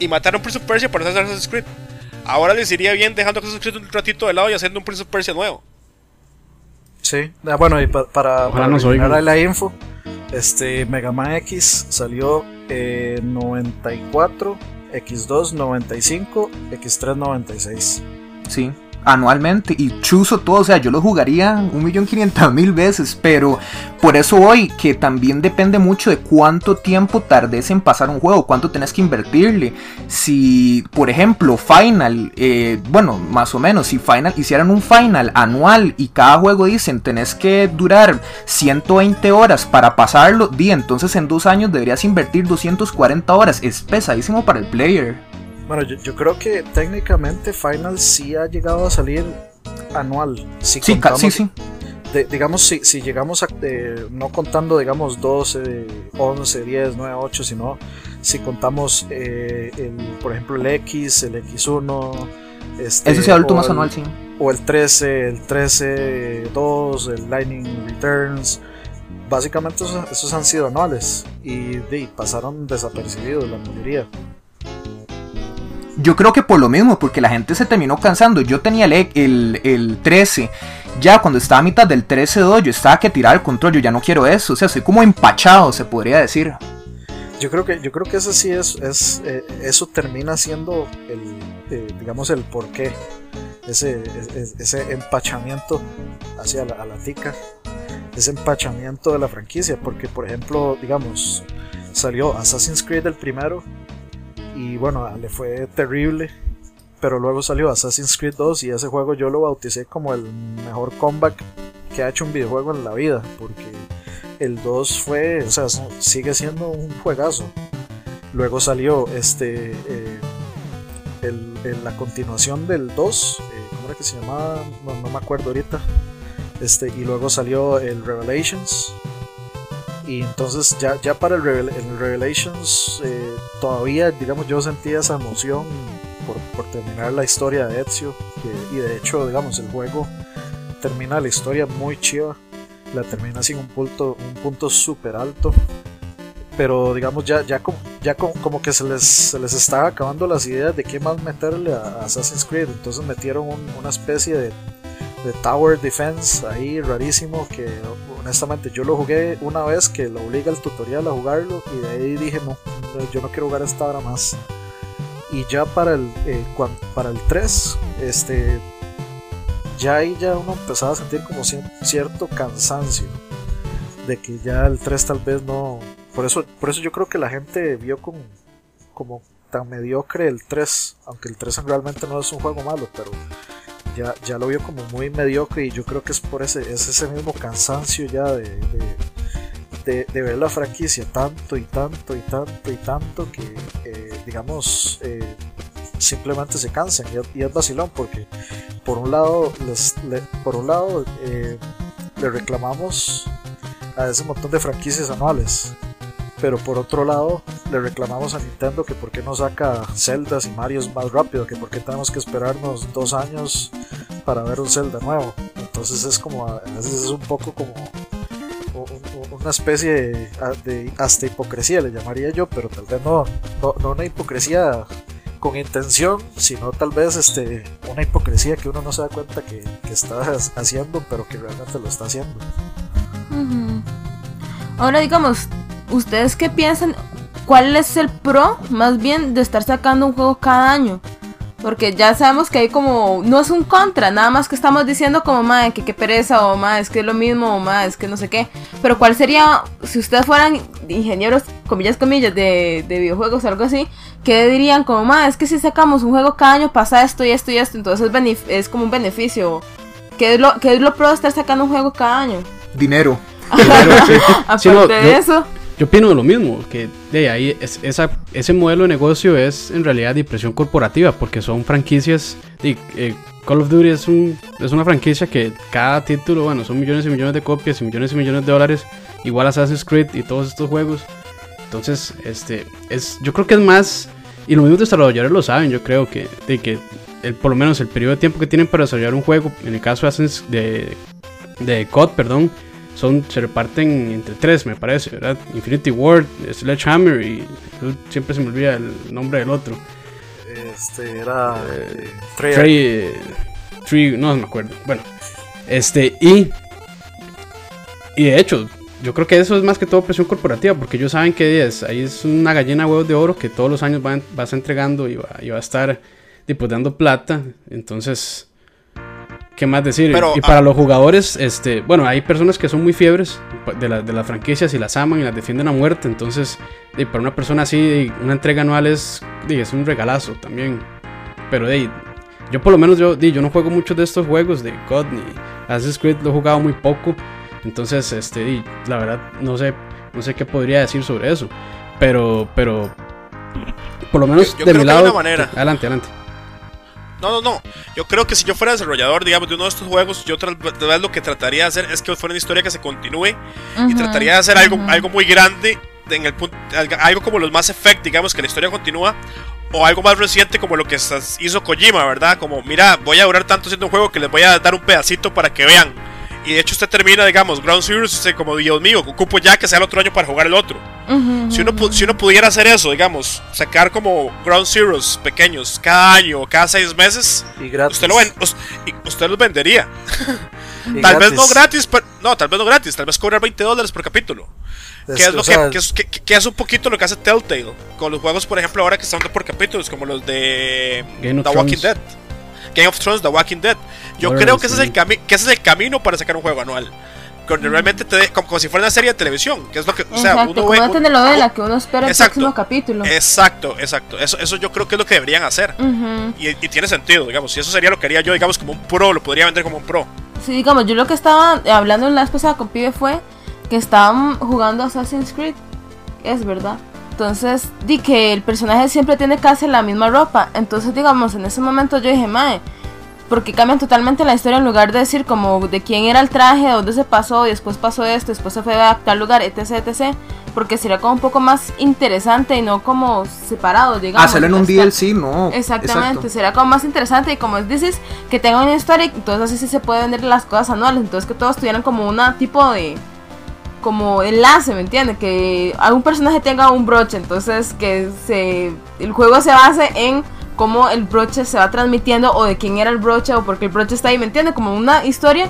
y mataron Prince of Persia por hacer Assassin's Creed. Ahora les iría bien dejando Assassin's Creed un ratito de lado y haciendo un Prince of Persia nuevo. Sí, ah, bueno, y para, para la info, este Mega Man X salió en 94, X2 95, X3 96. Sí anualmente y chuzo todo, o sea, yo lo jugaría un millón quinientas mil veces, pero por eso hoy que también depende mucho de cuánto tiempo tardes en pasar un juego, cuánto tenés que invertirle. Si, por ejemplo, Final, eh, bueno, más o menos, si Final hicieran un Final anual y cada juego dicen tenés que durar 120 horas para pasarlo, di entonces en dos años deberías invertir 240 horas, es pesadísimo para el player. Bueno, yo, creo que técnicamente Final sí ha llegado a salir anual. Si sí, sí, sí. digamos, si, si llegamos a, no contando, digamos, 12, 11, 10, 9, 8, sino si contamos, eh, el, por ejemplo, el X, el X1. Este, Eso sí, adulto más anual, sí. O el 13, el 13, 2, el Lightning Returns. Básicamente esos, han sido anuales y, y pasaron desapercibidos la mayoría. Yo creo que por lo mismo, porque la gente se terminó cansando. Yo tenía el, el, el 13. Ya cuando estaba a mitad del 13-2, yo estaba que tirar el control. Yo ya no quiero eso. O sea, soy como empachado, se podría decir. Yo creo que, yo creo que eso sí es, es eh, eso termina siendo el, eh, digamos, el porqué. Ese, ese, ese empachamiento hacia la, la tica. Ese empachamiento de la franquicia. Porque, por ejemplo, digamos, salió Assassin's Creed el primero. Y bueno, le fue terrible. Pero luego salió Assassin's Creed 2 y ese juego yo lo bauticé como el mejor comeback que ha hecho un videojuego en la vida. Porque el 2 fue, o sea, sigue siendo un juegazo. Luego salió este eh, el, la continuación del 2, eh, ¿cómo era que se llamaba? No, no me acuerdo ahorita. Este, y luego salió el Revelations. Y entonces ya, ya para el, Revel- el Revelations eh, todavía, digamos, yo sentía esa emoción por, por terminar la historia de Ezio. y de hecho, digamos, el juego termina la historia muy chiva. La termina sin un punto, un punto súper alto. Pero digamos, ya, ya, como, ya como, como que se les, se les estaba acabando las ideas de qué más meterle a, a Assassin's Creed. Entonces metieron un- una especie de, de Tower Defense ahí rarísimo que honestamente yo lo jugué una vez que lo obliga el tutorial a jugarlo y de ahí dije no, yo no quiero jugar esta hora más. Y ya para el, eh, cuan- para el 3, este, ya ahí ya uno empezaba a sentir como cierto cansancio de que ya el 3 tal vez no por eso por eso yo creo que la gente vio como como tan mediocre el 3 aunque el 3 realmente no es un juego malo pero ya, ya lo vio como muy mediocre y yo creo que es por ese es ese mismo cansancio ya de, de, de- ver la franquicia tanto y tanto y tanto y tanto que eh, digamos eh, simplemente se cansan y y es vacilón porque por un lado les, le- por un lado eh, le reclamamos a ese montón de franquicias anuales pero por otro lado le reclamamos a Nintendo que por qué no saca Zeldas y Marios más rápido que por qué tenemos que esperarnos dos años para ver un Zelda nuevo entonces es como a veces es un poco como un- un- una especie de, hasta hipocresía le llamaría yo pero tal vez no, no, no una hipocresía con intención, sino tal vez este, una hipocresía que uno no se da cuenta que, está haciendo, pero que realmente lo está haciendo. Ahora digamos, ¿ustedes qué piensan? ¿Cuál es el pro más bien de estar sacando un juego cada año? Porque ya sabemos que hay como, no es un contra, nada más que estamos diciendo como, madre, que qué pereza, o madre, es que es lo mismo, o madre, es que no sé qué. Pero ¿cuál sería, si ustedes fueran ingenieros, comillas, comillas, de, de videojuegos o algo así, ¿qué dirían? Como, madre, es que si sacamos un juego cada año pasa esto y esto y esto, entonces es, como un beneficio. ¿Qué es, lo, ¿Qué es lo pro de estar sacando un juego cada año? Dinero. Dinero, sí. Aparte Sí, no, de eso. Yo opino lo mismo, que de ahí es- esa, ese modelo de negocio es en realidad de presión corporativa, porque son franquicias. de, eh, Call of Duty es, un, es una franquicia que cada título, bueno, son millones y millones de copias y millones y millones de dólares, igual Assassin's Creed y todos estos juegos. Entonces, este, es, yo creo que es más, y los mismos desarrolladores lo saben, yo creo que, de que el, por lo menos el periodo de tiempo que tienen para desarrollar un juego, en el caso de de, de COD, perdón, son, se reparten entre tres, me parece, ¿verdad? Infinity Ward, Sledgehammer y siempre se me olvida el nombre del otro. Este era Eh. Trey, eh, Trey- no me acuerdo. Bueno, este, y. Y de hecho, yo creo que eso es más que todo presión corporativa, porque ellos saben que es, ahí es una gallina de huevos de oro que todos los años van, vas entregando y va, y va a estar tipo, dando plata. Entonces, ¿qué más decir? Pero, y para ah- los jugadores, este, bueno, hay personas que son muy fiebres de, la- de las franquicias y las aman y las defienden a muerte. Entonces, y para una persona así, una entrega anual es, un regalazo también. Pero de yo por lo menos yo, di, yo no juego muchos de estos juegos de COD ni Assassin's Creed, lo he jugado muy poco. Entonces, este, di, la verdad, no sé, no sé qué podría decir sobre eso. Pero, pero, por lo menos Yo- yo de creo mi que hay lado. una manera. Adelante, adelante. No, no, no. Yo creo que si yo fuera desarrollador, digamos, de uno de estos juegos, yo tal vez lo que trataría de hacer es que fuera una historia que se continúe y trataría de hacer algo, algo muy grande en el punto, algo- como los Mass Effect, digamos, que la historia continúa, o algo más reciente como lo que hizo Kojima, ¿verdad? Como, mira, voy a durar tanto haciendo un juego que les voy a dar un pedacito para que vean. Y de hecho usted termina, digamos, Ground Zero usted como, Dios mío, ocupo ya que sea el otro año para jugar el otro. Si uno, si uno pudiera hacer eso, digamos, sacar como Ground Zeroes pequeños cada año o cada seis meses, Y gratis. usted, lo ven- usted los vendería. Y Tal vez no gratis, pero, no, tal vez no gratis, tal vez cobrar 20 dólares por capítulo. Que es, lo sea, que, que es, que- que es un poquito lo que hace Telltale con los juegos, por ejemplo, ahora que están por capítulos, como los de Game The Walking Thrones. Dead. Game of Thrones, The Walking Dead. Yo creo que ese, es el que ese es el camino para sacar un juego anual. Realmente te dé, como, como si fuera una serie de televisión, que es lo que, o sea, Exacto, uno como ve... una un- que uno espera el Exacto. próximo capítulo. Exacto, exacto. Eso, eso yo creo que es lo que deberían hacer. Y, y tiene sentido, digamos. Si eso sería lo que haría yo, digamos, como un pro, lo podría vender como un pro. Sí, digamos, yo lo que estaba hablando la vez pasada con Pibe fue que estaban jugando Assassin's Creed. Es verdad. Entonces, di que el personaje siempre tiene casi la misma ropa. Entonces, digamos, en ese momento yo dije, mae, porque cambian totalmente la historia en lugar de decir como de quién era el traje, de dónde se pasó, y después pasó esto, después se fue a tal lugar, etc, etc. Porque sería como un poco más interesante y no como separado, digamos. Hacerlo en un DLC, no. Exactamente, exacto. será como más interesante y como dices, que tenga una historia, y entonces así sí se puede vender las cosas anuales, entonces que todos tuvieran como una tipo de como enlace, ¿me entiendes? Que algún personaje tenga un broche, entonces que se el juego se base en cómo el broche se va transmitiendo o de quién era el broche o por qué el broche está ahí, ¿me entiendes? Como una historia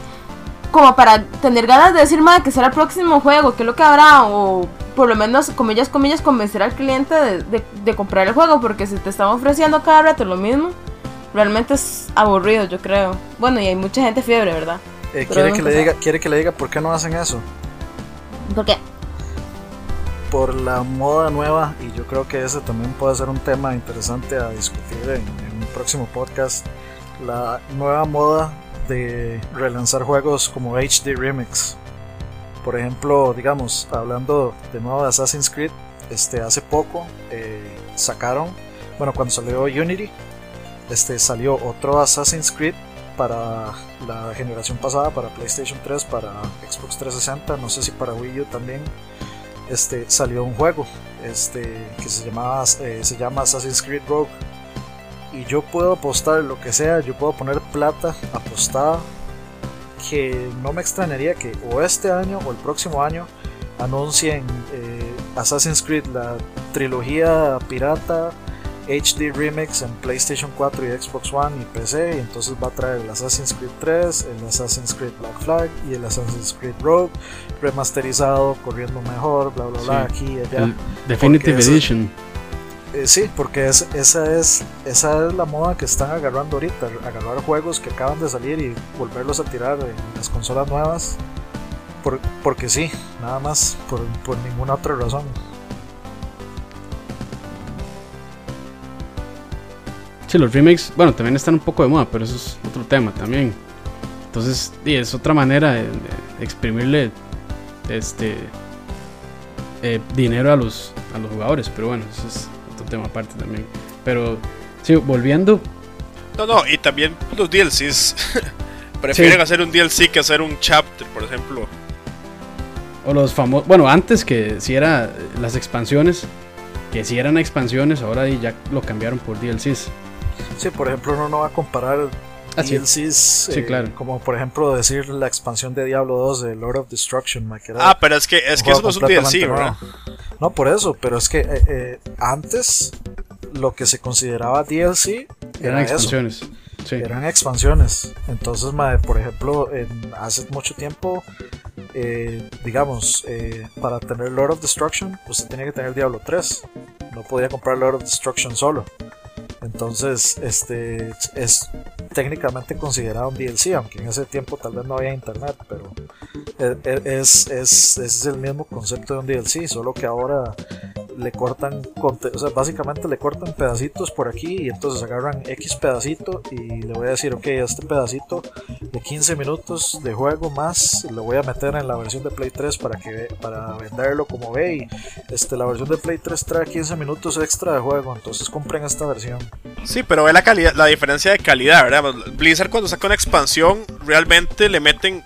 como para tener ganas de decir, madre, que será el próximo juego, que es lo que habrá, o por lo menos, comillas, comillas, convencer al cliente de, de- de comprar el juego, porque si te están ofreciendo cada rato lo mismo, realmente es aburrido, yo creo. Bueno, y hay mucha gente fiebre, ¿verdad? eh, quiere, que le diga, quiere que le diga por qué no hacen eso. ¿Por qué? Por la moda nueva, y yo creo que ese también puede ser un tema interesante a discutir en, un próximo podcast. La nueva moda de relanzar juegos como HD Remix. Por ejemplo, digamos, hablando de nuevo de Assassin's Creed, este, hace poco eh, sacaron, bueno, cuando salió Unity, este, salió otro Assassin's Creed para la generación pasada, para PlayStation 3, para Xbox 360, no sé si para Wii U también. Este, salió un juego este, que se, llamaba, eh, se llama Assassin's Creed Rogue. Y yo puedo apostar lo que sea, yo puedo poner plata apostada que no me extrañaría que o este año o el próximo año anuncien eh, Assassin's Creed, la trilogía pirata HD Remix en PlayStation 4 y Xbox One y PC. Y entonces va a traer el Assassin's Creed 3, el Assassin's Creed Black Flag y el Assassin's Creed Rogue remasterizado, corriendo mejor, bla bla bla, aquí y allá. El Definitive eso- Edition. Eh, sí, porque es- esa, es, esa es la moda que están agarrando ahorita, agarrar juegos que acaban de salir y volverlos a tirar en las consolas nuevas. Por- porque sí, nada más, por, por ninguna otra razón. Sí, los remakes, bueno, también están un poco de moda, pero eso es otro tema también. Entonces, sí, es otra manera de, de exprimirle este eh, dinero a los, a los jugadores, pero bueno, eso es otro tema aparte también. Pero, sí, volviendo, No, no, y también los DLCs. Prefieren Sí. hacer un DLC que hacer un chapter, por ejemplo. o los famosos, bueno, antes que si era las expansiones, que si eran expansiones, ahora ya lo cambiaron por DLCs. Sí, por ejemplo, uno no va a comparar. DLCs Sí, eh, claro. como por ejemplo decir la expansión de Diablo 2 de Lord of Destruction, que Ah, pero es que, es que eso no es un DLC, ¿verdad? No, por eso, pero es que eh, eh, antes lo que se consideraba DLC Eran era eso. expansiones. Sí. eran expansiones. Entonces, por ejemplo, en, hace mucho tiempo, eh, digamos, eh, para tener Lord of Destruction, usted tenía que tener Diablo 3. No podía comprar Lord of Destruction solo. Entonces, este es técnicamente considerado un DLC, aunque en ese tiempo tal vez no había internet, pero e- e- es, es, es el mismo concepto de un DLC, solo que ahora le cortan, o sea, básicamente le cortan pedacitos por aquí y entonces agarran X pedacito y le voy a decir, ok, este pedacito de 15 minutos de juego más lo voy a meter en la versión de Play 3 para que para venderlo como ve y este, la versión de Play 3 trae 15 minutos extra de juego, entonces compren esta versión. Sí, pero ve la calidad, la diferencia de calidad, ¿verdad? Blizzard cuando saca una expansión realmente le meten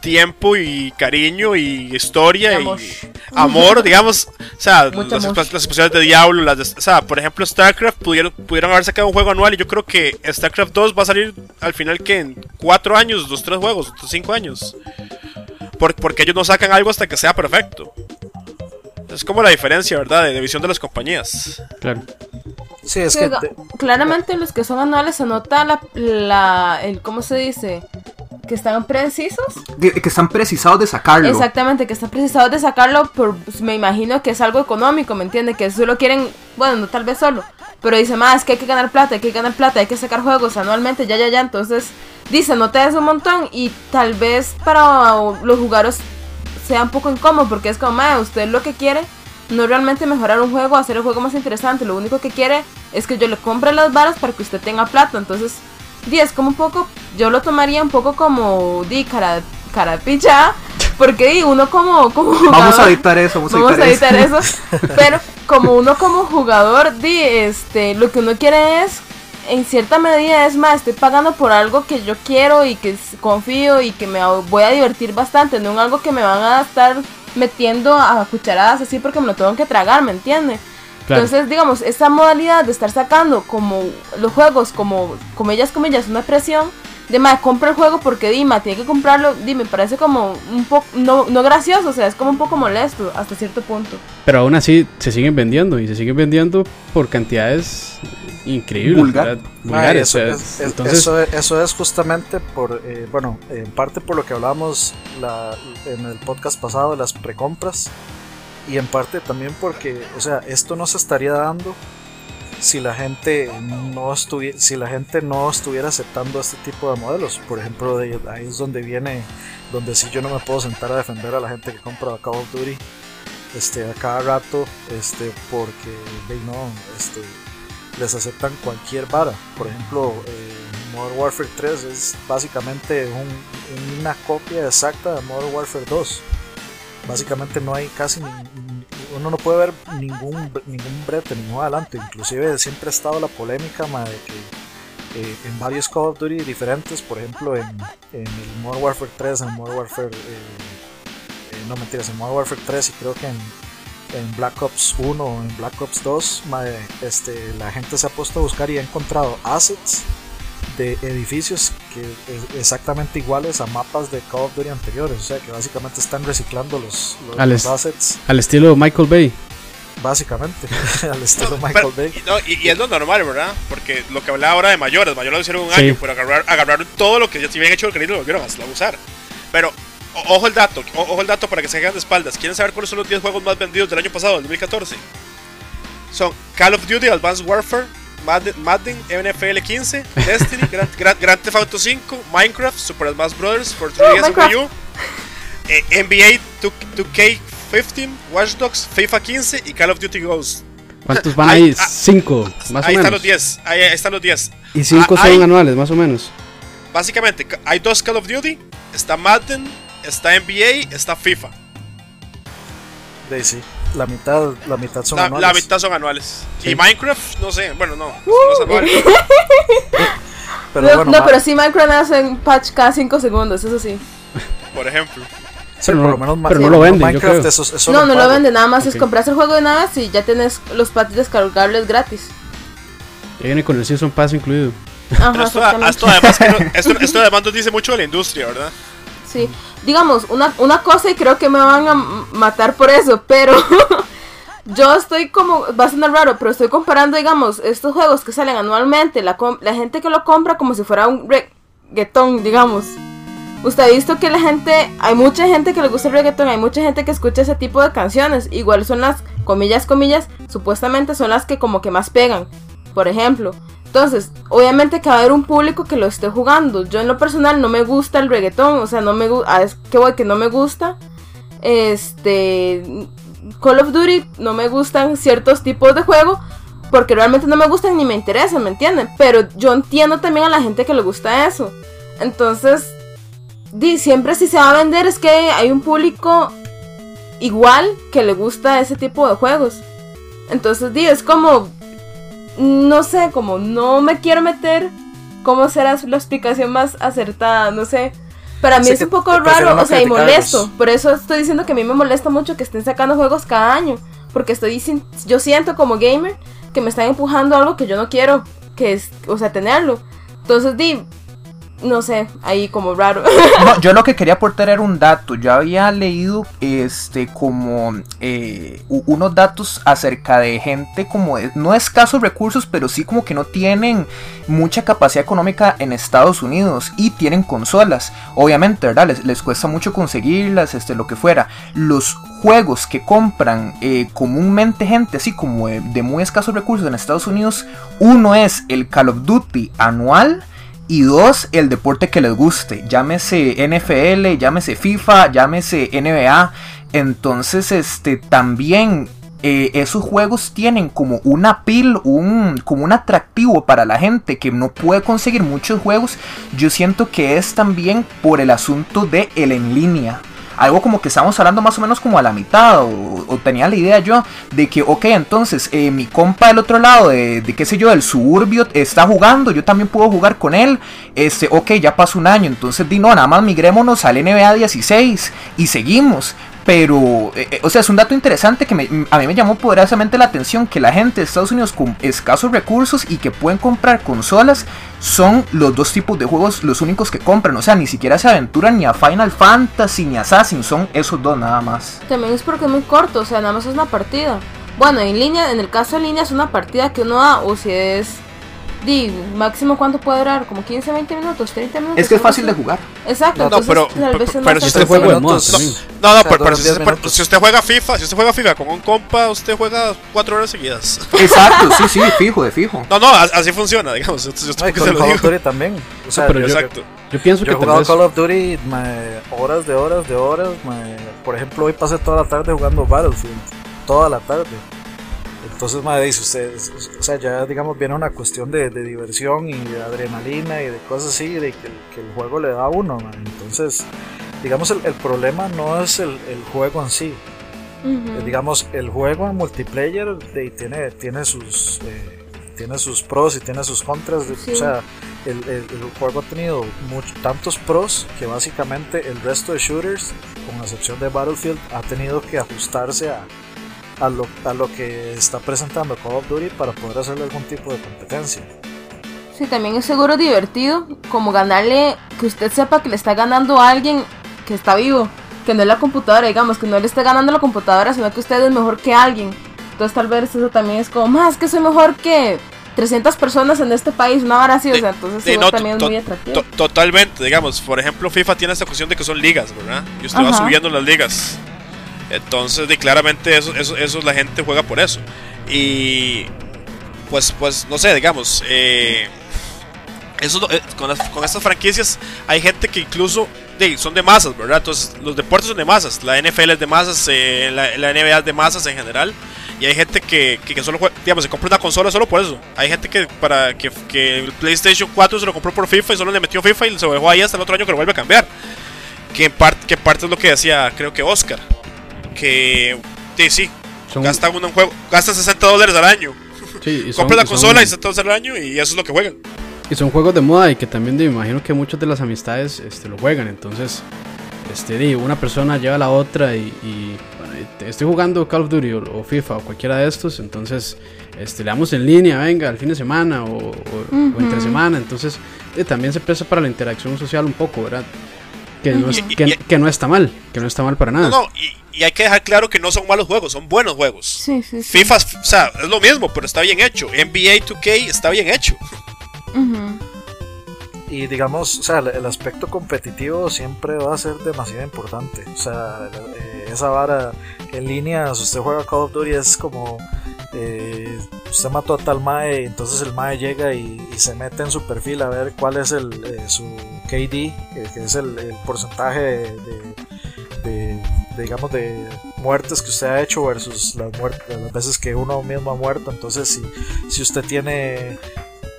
tiempo y cariño y historia Y amor. y amor, digamos, o sea, las, exposiciones de Diablo, las de- o sea, por ejemplo, StarCraft pudieron, pudieron haber sacado un juego anual y yo creo que StarCraft 2 va a salir al final que en cuatro años, dos, tres juegos, cinco años. Por- porque ellos no sacan algo hasta que sea perfecto. Es como la diferencia, ¿verdad? De, de visión de las compañías. Claro. Sí, es que ga- te- claramente los que son anuales se nota la, la el cómo se dice que están precisos. Que, que están precisados de sacarlo. exactamente que están precisados de sacarlo por pues, me imagino que es algo económico me entiende que solo quieren bueno no tal vez solo. Pero dice más es que hay que ganar plata hay que ganar plata hay que sacar juegos anualmente ya ya ya entonces dice nota eso un montón y tal vez para los jugadores sea un poco incómodo porque es como "Mae, usted lo que quiere no realmente mejorar un juego, hacer el juego más interesante. Lo único que quiere es que yo le compre las varas para que usted tenga plata. Entonces, di, es como un poco, yo lo tomaría un poco como, di, cara, cara de picha. Porque di, uno como, como Vamos a editar eso, vamos a Vamos editar, a editar eso. Pero como uno como jugador, di, este, lo que uno quiere es, en cierta medida, es más, estoy pagando por algo que yo quiero y que confío y que me voy a divertir bastante, no en algo que me van a estar metiendo a cucharadas así porque me lo tengo que tragar, ¿me entiende? Claro. Entonces, digamos, esta modalidad de estar sacando como los juegos, como comillas, comillas, una presión, de ma, compra el juego porque Dima tiene que comprarlo, di, me parece como un poco, no, no gracioso, o sea, es como un poco molesto hasta cierto punto. Pero aún así se siguen vendiendo y se siguen vendiendo por cantidades increíbles. Vulgar. Ah, Vulgares. eso, o sea, es, es- entonces, eso, es- eso es justamente por, eh, bueno, en parte por lo que hablamos la- en el podcast pasado de las precompras y en parte también porque, o sea, esto no se estaría dando si la gente no estuviera, si la gente no estuviera aceptando este tipo de modelos. Por ejemplo, de- ahí es donde viene, donde si yo no me puedo sentar a defender a la gente que compra Call of Duty, este, a cada rato, este, porque no, este, les aceptan cualquier vara. Por ejemplo, eh, Modern Warfare 3 es básicamente un- una copia exacta de Modern Warfare 2. Básicamente no hay casi ni- uno no puede ver ningún ningún brete, ningún adelanto. Inclusive siempre ha estado la polémica de que eh, en varios Call of Duty diferentes, por ejemplo en, en el Modern Warfare 3, en Modern Warfare eh, eh, no mentiras, en Modern Warfare 3 y creo que en, en Black Ops 1 o en Black Ops 2, mae, este, la gente se ha puesto a buscar y ha encontrado assets de edificios que es exactamente iguales a mapas de Call of Duty anteriores. O sea que básicamente están reciclando los, los, Al los assets, al estilo Michael Bay. básicamente, al estilo No, Michael pero- Bay. y, no, y- y es lo normal, ¿verdad? Porque lo que hablaba ahora de mayores, mayores lo hicieron un Sí. año, pero agarrar, agarraron todo lo que ya se habían hecho el y lo volvieron a usar. Pero, o- ojo el dato, o- ojo el dato para que se hagan de espaldas. ¿Quieren saber cuáles son los 10 juegos más vendidos del año pasado, del 2014? Son Call of Duty, Advanced Warfare, Madden, Madden NFL 15, Destiny, Grand, Grand- Grand Theft Auto 5, Minecraft, Super Smash Bros. for 3DS and Minecraft. Wii U, eh, NBA 2, 2K15, Watch Dogs, FIFA 15 y Call of Duty Ghosts. ¿Cuántos van Ahí- ahí? ah, Cinco, más ahí o están menos. los 10. Ahí, ahí están los 10. Y cinco Ah, son hay- anuales, más o menos. Básicamente, ca- hay dos Call of Duty. Está Madden, está NBA, está FIFA. Sí, la mitad, la mitad son La, anuales. la mitad son anuales. Sí. Y Minecraft, no sé, bueno, no. no es anual. Pero no, bueno, no, pero sí Minecraft hace un patch cada 5 segundos, eso sí. por ejemplo. sí, pero por no- lo menos pero no lo yo creo. eso- solo No, no lo vende, nada más es Ok. comprarse el juego de nada y ya tienes los patches descargables gratis. Ya viene con el Season Pass incluido. Ajá, esto, esto además que no- esto, esto además nos dice mucho de la industria, ¿verdad? Sí, digamos, una, una cosa y creo que me van a matar por eso, pero yo estoy como, va a sonar raro, pero estoy comparando, digamos, estos juegos que salen anualmente, la, la gente que lo compra como si fuera un reggaetón, digamos. Usted ha visto que la gente, hay mucha gente que le gusta el reggaetón, hay mucha gente que escucha ese tipo de canciones, igual son las, comillas, comillas, supuestamente son las que como que más pegan, por ejemplo. Entonces, obviamente que va a haber un público que lo esté jugando. Yo en lo personal no me gusta el reggaetón, o sea, no me gusta, es que voy que no me gusta. Este Call of Duty no me gustan ciertos tipos de juego porque realmente no me gustan ni me interesan, ¿me entienden? Pero yo entiendo también a la gente que le gusta eso. Entonces, di, siempre si se va a vender es que hay un público igual que le gusta ese tipo de juegos. Entonces, di, es como no sé, como no me quiero meter cómo será la explicación más acertada, no sé. Para mí es un poco raro, o sea, y molesto. Por eso estoy diciendo que a mí me molesta mucho que estén sacando juegos cada año. Porque estoy yo siento como gamer que me están empujando algo que yo no quiero, que es, o sea, tenerlo. Entonces, di, no sé, ahí como raro. No, yo lo que quería aportar era un dato. Yo había leído este como eh, unos datos acerca de gente como de- no escasos recursos, pero sí como que no tienen mucha capacidad económica en Estados Unidos y tienen consolas. Obviamente, ¿verdad? Les, les cuesta mucho conseguirlas, este, lo que fuera. Los juegos que compran eh, comúnmente gente así como de, de muy escasos recursos en Estados Unidos, uno es el Call of Duty anual y dos, el deporte que les guste. Llámese NFL, llámese FIFA, llámese NBA. Entonces, este también eh, esos juegos tienen como una pil, un, como un atractivo para la gente que no puede conseguir muchos juegos. Yo siento que es también por el asunto de el en línea. Algo como que estamos hablando más o menos como a la mitad, o, o tenía la idea yo de que, ok, entonces eh, mi compa del otro lado, de, de qué sé yo, del suburbio, está jugando, yo también puedo jugar con él, este, ok, ya pasó un año, entonces di no, nada más migrémonos al NBA 16 y seguimos. Pero, eh, eh, o sea, es un dato interesante que me- a mí me llamó poderosamente la atención que la gente de Estados Unidos con escasos recursos y que pueden comprar consolas son los dos tipos de juegos los únicos que compran. O sea, ni siquiera se aventuran ni a Final Fantasy ni a Assassin, son esos dos nada más. También es porque es muy corto, o sea, nada más es una partida. Bueno, en línea, en el caso de línea es una partida que uno da, o si es, di, máximo cuánto puede durar, como 15, 20 minutos, 30 minutos. Es que es fácil de jugar. Exacto, No, pero- si usted también. No, no, pero, si, 10 usted, pero minutos. si usted juega FIFA, si usted juega FIFA con un compa, usted juega cuatro horas seguidas. Exacto, sí, sí, fijo, de fijo. No, no, a- así funciona, digamos. Yo, yo- Ay, yo con Call of digo. Duty también. O sea, pero yo, yo- Exacto. Yo pienso yo he que tal jugado. Call of Duty horas de horas de horas. Por ejemplo, hoy pasé toda la tarde jugando Battlefield. Toda la tarde. Entonces, me dice usted, o sea, ya digamos viene una cuestión de, de diversión y de adrenalina y de cosas así, de que, que el juego le da a uno. mae. Entonces, digamos, el, el problema no es el, el juego en sí. Ujú. Eh, digamos, el juego en multiplayer de- tiene, tiene sus eh, tiene sus pros y tiene sus contras. de- Sí. O sea, el, el- juego ha tenido much- tantos pros que básicamente el resto de shooters, con excepción de Battlefield, ha tenido que ajustarse a, a, lo, a lo que está presentando Call of Duty para poder hacerle algún tipo de competencia. Sí, también es seguro divertido, como ganarle, que usted sepa que le está ganando a alguien que está vivo, que no es la computadora, digamos, que no le esté ganando la computadora, sino que usted es mejor que alguien. Entonces tal vez eso también es como, más que soy mejor que 300 personas en este país, una vara así, o Sí, sea, entonces eso no, también es muy atractivo. To- totalmente, digamos, por ejemplo, FIFA tiene esta cuestión de que son ligas, ¿verdad? Y usted va Ajá. subiendo las ligas. Entonces, de, claramente, eso, eso, eso la gente juega por eso. Y, pues, pues no sé, digamos, eh, eso, eh, con, las- con estas franquicias hay gente que incluso son de masas, ¿verdad? Entonces, los deportes son de masas. La NFL es de masas, eh, la, la NBA es de masas en general. Y hay gente que, que, que solo juega, digamos, se compra una consola solo por eso. Hay gente que para que, que el PlayStation 4 se lo compró por FIFA y solo le metió FIFA y se lo dejó ahí hasta el otro año que lo vuelve a cambiar. Que en que parte es lo que decía, creo que Oscar. Que sí, sí, son- gasta uno en juego, gasta 60 dólares al año. sí, y son- Compra la y son- consola y 60 dólares al año y eso es lo que juegan. Y son juegos de moda y que también me imagino que muchas de las amistades este, lo juegan. Entonces, este, una persona lleva a la otra y, y, bueno, estoy jugando Call of Duty o, o FIFA o cualquiera de estos. Entonces, este, le damos en línea, venga, al fin de semana o, o- o entre semana. Entonces, eh, también se presta para la interacción social un poco, ¿verdad? Que no, es- que, Y- y- que no está mal, que no está mal para nada. No, no, y, y hay que dejar claro que no son malos juegos, son buenos juegos. Sí, sí, sí. FIFA, o sea, es lo mismo, pero está bien hecho. NBA 2K está bien hecho. Y digamos, o sea, el, aspecto competitivo siempre va a ser demasiado importante. O sea, eh, esa vara en línea, si usted juega Call of Duty es como eh, usted mató a tal Mae, entonces el Mae llega y, se mete en su perfil a ver cuál es el, eh, su KD, eh, que es el, porcentaje de, digamos, de muertes que usted ha hecho versus las, muertes, las veces que uno mismo ha muerto. Entonces, si, si usted tiene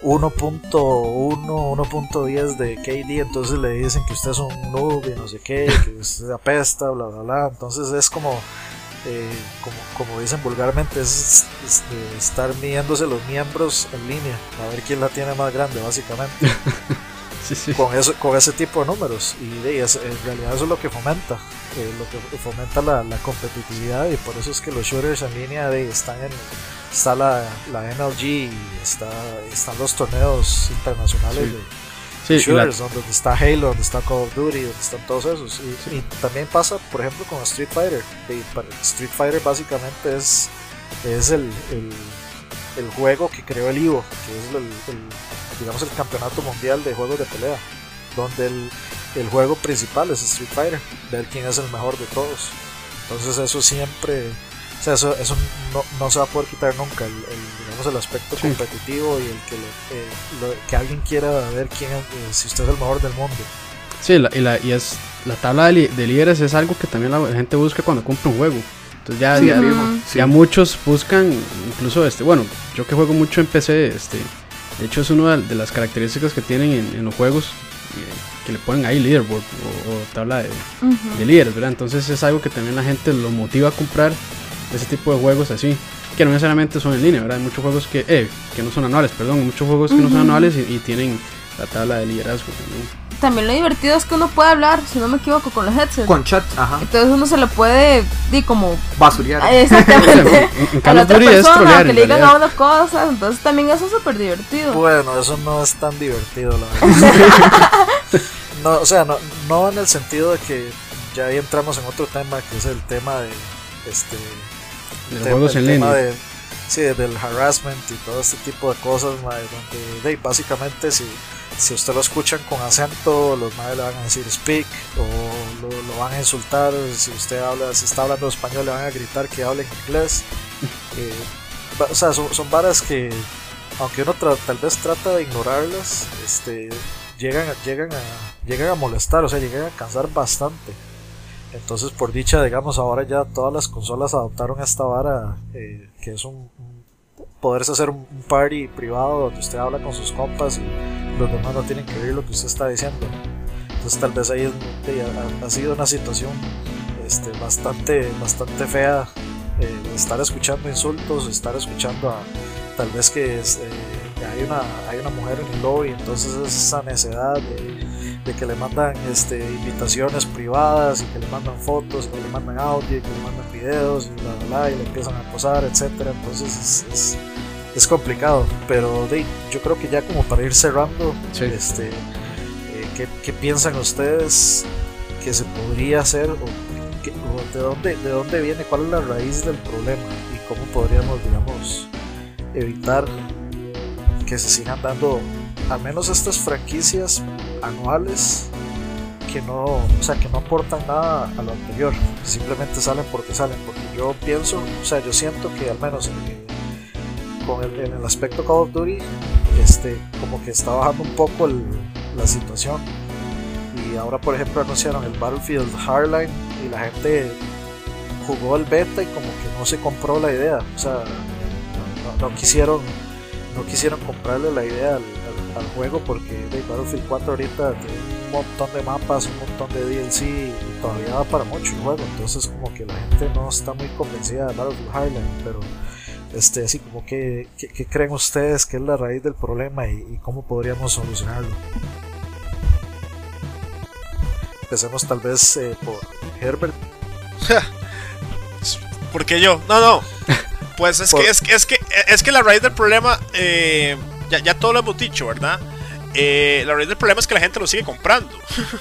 1.1, 1.10 de KD, entonces le dicen que usted es un noob y no sé qué, que usted apesta, bla, bla, bla. Entonces es como, eh, como, como dicen vulgarmente, es, es estar midiéndose los miembros en línea, a ver quién la tiene más grande, básicamente. Sí, sí. con, eso, con ese tipo de números. Y de, es- en realidad eso es lo que fomenta. eh, lo que fomenta la, la competitividad y por eso es que los shooters en línea de, están en, está la, la MLG y está, están los torneos internacionales Sí. de Sí, y la- shooters, donde está Halo, donde está Call of Duty, donde están todos esos. Y, y también pasa, por ejemplo, con Street Fighter. Street Fighter básicamente es, es el, el, el juego que creó el Ivo, que es el, el- digamos el campeonato mundial de juegos de pelea, donde el, el juego principal es Street Fighter, ver quién es el mejor de todos. Entonces eso siempre, o sea, eso, eso no, no se va a poder quitar nunca, el, el, digamos el aspecto Sí. competitivo y el que, le- eh, lo- que alguien quiera ver quién es, eh, si usted es el mejor del mundo. Sí, la- y, la, y es la tabla de, li- de líderes es algo que también la gente busca cuando compra un juego. Entonces ya, Sí, ya, fijo, Ujú. sí. ya muchos buscan, incluso este, bueno, yo que juego mucho en PC, este, de hecho es una de las características que tienen en, en los juegos eh, que le ponen ahí leaderboard o, o tabla de, líderes, ¿verdad? Entonces es algo que también la gente lo motiva a comprar ese tipo de juegos así, que no necesariamente son en línea, ¿verdad? Hay muchos juegos que, eh, que no son anuales, perdón, hay muchos juegos que no son anuales y, y tienen la tabla de liderazgo también. También lo divertido es que uno puede hablar, si no me equivoco, con los headsets. Con chat, ajá. Entonces uno se lo puede, di como Basurear. Ah, Exactamente. En- en a la otra persona, trolear, que le digan a uno cosas, entonces también eso es súper divertido. Bueno, eso no es tan divertido, la verdad. no, o sea, no, no en el sentido de que ya ahí entramos en otro tema, que es el tema de este De los tema- juegos el en tema línea. de- sí, del harassment y todo este tipo de cosas, donde de, básicamente si, si usted lo escuchan con acento, los madres le van a decir speak o lo, lo van a insultar, si usted habla, si está hablando español le van a gritar que hable en inglés. Eh, o sea, son, son varas que aunque uno tra- tal vez trata de ignorarlas, este, llegan, llegan, a, llegan a molestar, o sea, llegan a cansar bastante. Entonces, por dicha, digamos, ahora ya todas las consolas adoptaron esta vara, eh, que es un, un- poderse hacer un, party privado donde usted habla con sus compas y los demás no tienen que oír lo que usted está diciendo. Entonces, tal vez ahí ha, sido una situación este, bastante, bastante fea eh, estar escuchando insultos, estar escuchando a, tal vez que eh, hay una hay una mujer en el lobby entonces es esa necesidad de, de que le mandan este invitaciones privadas y que le mandan fotos y que le mandan audio y que le mandan videos y bla bla bla y le empiezan a acosar etcétera. Entonces es, es, es complicado. Pero de, yo creo que ya como para ir cerrando Sí. este eh, ¿qué, qué piensan ustedes que se podría hacer o de dónde de dónde viene cuál es la raíz del problema y cómo podríamos digamos evitar que se sigan dando al menos estas franquicias anuales que no, o sea, que no aportan nada a lo anterior, simplemente salen porque salen, porque yo pienso, o sea, yo siento que al menos en, con el, en el aspecto Call of Duty, este, como que está bajando un poco la situación. Y ahora, por ejemplo, anunciaron el Battlefield Hardline y la gente jugó el beta y como que no se compró la idea, o sea, no quisieron no quisieron comprarle la idea al, al- juego porque de Battlefield 4 ahorita tiene un montón de mapas, un montón de DLC y todavía va para mucho el juego, entonces como que la gente no está muy convencida de Battlefield Hardline, pero este así como que ¿qué, qué creen ustedes que es la raíz del problema y, y cómo podríamos solucionarlo? Empecemos tal vez eh, por Herbert. ¿Por qué yo? No, no. Pues es Por- que, es que, es que, es que la raíz del problema, eh, ya, ya todo lo hemos dicho, ¿verdad? Eh, la raíz del problema es que la gente lo sigue comprando.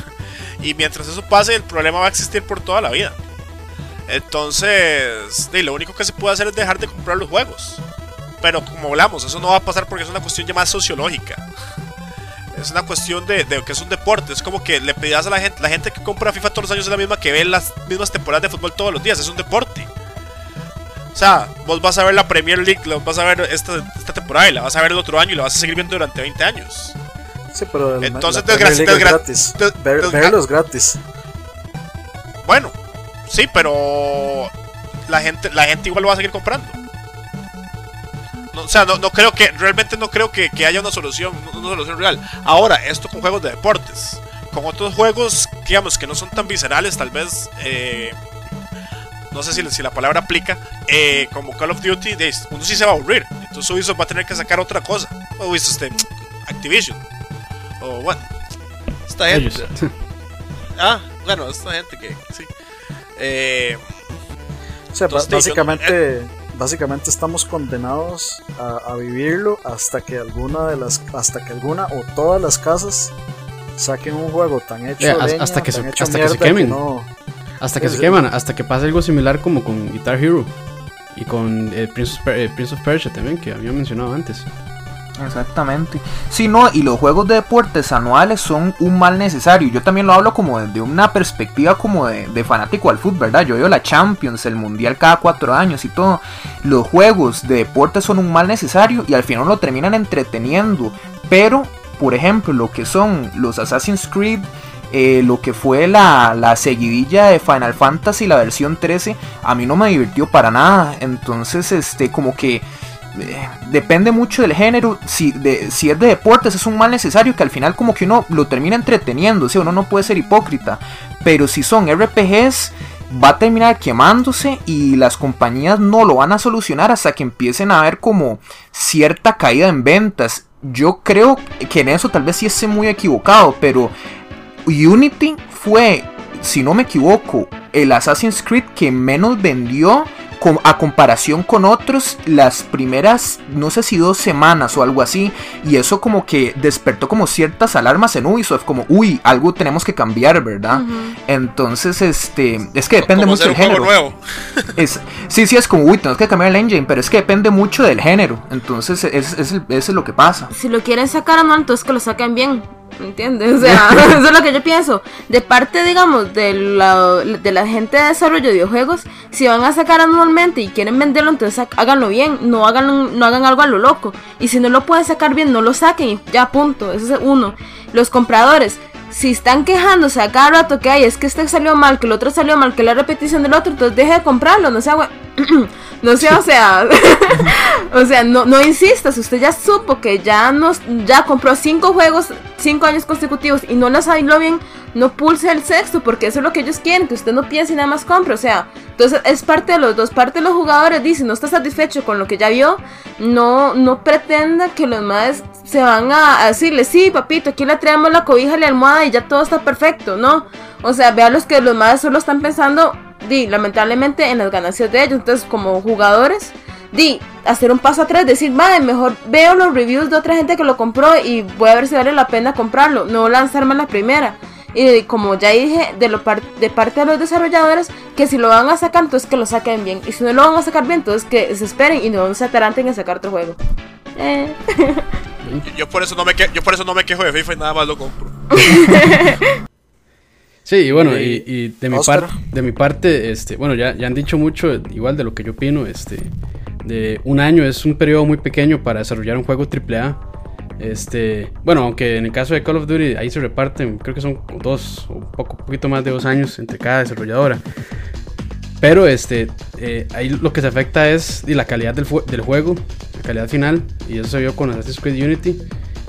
y mientras eso pase, el problema va a existir por toda la vida. Entonces, de, lo único que se puede hacer es dejar de comprar los juegos. Pero como hablamos, eso no va a pasar porque es una cuestión ya más sociológica. Es una cuestión de, de que es un deporte. Es como que le pedías a la gente, la gente que compra FIFA todos los años es la misma que ve las mismas temporadas de fútbol todos los días. Es un deporte. O sea, vos vas a ver la Premier League, la vas a ver esta, esta temporada y la vas a ver el otro año y la vas a seguir viendo durante 20 años. Sí, pero Entonces, la desgra- desgra- gratis. des- Ver- desgra- verlo es gratis. Bueno, sí, pero la gente, la gente igual lo va a seguir comprando. No, o sea, no, no creo que, realmente no creo que, que haya una solución, una solución real. Ahora, esto con juegos de deportes. Con otros juegos, digamos, que no son tan viscerales, tal vez, eh, no sé si, si la palabra aplica, eh, como Call of Duty, de- uno sí se va a aburrir. Entonces Ubisoft va a tener que sacar otra cosa. O Ubisoft, este, Activision. O bueno, esta gente. Ellos. Ah, bueno, esta gente que sí. Eh, O sea, Entonces, yo- básicamente, básicamente estamos condenados a, a vivirlo hasta que alguna de las, hasta que alguna o todas las casas saquen un juego tan hecho Eh, leña, hasta que tan se- hecho hasta que se quemen. no- Hasta que se queman, hasta que pase algo similar como con Guitar Hero y con eh, Prince, of eh, Prince of Persia también, que había mencionado antes. Exactamente. Sí, no, y los juegos de deportes anuales son un mal necesario. Yo también lo hablo como desde una perspectiva como de, de fanático al fútbol, ¿verdad? Yo veo la Champions, el Mundial cada cuatro años y todo. Los juegos de deportes son un mal necesario y al final lo terminan entreteniendo. Pero, por ejemplo, lo que son los Assassin's Creed, eh, lo que fue la, la seguidilla de Final Fantasy, la versión 13, a mí no me divirtió para nada. Entonces, este, como que eh, depende mucho del género. Si, de, si es de deportes, es un mal necesario que al final, como que uno lo termina entreteniendo. O sea, uno no puede ser hipócrita. Pero si son RPGs, va a terminar quemándose y las compañías no lo van a solucionar hasta que empiecen a ver como cierta caída en ventas. Yo creo que en eso tal vez sí esté muy equivocado, pero Unity fue, si no me equivoco, el Assassin's Creed que menos vendió a comparación con otros las primeras, no sé si dos semanas o algo así. Y eso como que despertó como ciertas alarmas en Ubisoft, como, uy, algo tenemos que cambiar, ¿verdad? Entonces, este, es que depende mucho del género. nuevo. Es, sí, sí, es como, uy, tenemos que cambiar el engine, pero es que depende mucho del género. Entonces, es, es, eso es lo que pasa. si lo quieren sacar anual, entonces que lo saquen bien. ¿Me entiendes? O sea, eso es lo que yo pienso. De parte, digamos, de la, de la gente de desarrollo de videojuegos, si van a sacar anualmente y quieren venderlo, entonces háganlo bien. No hagan, no hagan algo a lo loco. Y si no lo pueden sacar bien, no lo saquen y ya, punto. Eso es uno. Los compradores. Si están quejándose a cada rato que hay, es que este salió mal, que el otro salió mal, que la repetición del otro, entonces deje de comprarlo, no sea, no sea, o sea, o sea, no, no insistas, usted ya supo que ya nos, ya compró cinco juegos, cinco años consecutivos y no las salió bien, no pulse el sexto, porque eso es lo que ellos quieren, que usted no piense y nada más compre, o sea, entonces es parte de los dos, parte de los jugadores dice, no está satisfecho con lo que ya vio, no, no pretenda que los más se van a, a decirle, sí, papito, aquí le traemos la cobija la almohada y ya todo está perfecto, no, o sea, vea los que los más solo están pensando, di, lamentablemente en las ganancias de ellos, entonces como jugadores, di, hacer un paso atrás, decir, madre, mejor veo los reviews de otra gente que lo compró y voy a ver si vale la pena comprarlo, no lanzarme a la primera. Y como ya dije, de, lo de parte de los desarrolladores, que si lo van a sacar, entonces que lo saquen bien. Y si no lo van a sacar bien, entonces que se esperen y no se ataranten en sacar otro juego. Eh. Yo, por eso no me que- yo por eso no me quejo de FIFA y nada más lo compro. Sí, y bueno, Y- y, de mi parte, de mi parte, este, bueno, ya, ya han dicho mucho igual de lo que yo opino, este, de un año es un periodo muy pequeño para desarrollar un juego AAA. Este, bueno, aunque en el caso de Call of Duty ahí se reparten, creo que son dos o un poco poquito más de dos años entre cada desarrolladora. Pero este, eh, ahí lo que se afecta es y la calidad del, del juego, la calidad final, y eso se vio con Assassin's Creed Unity.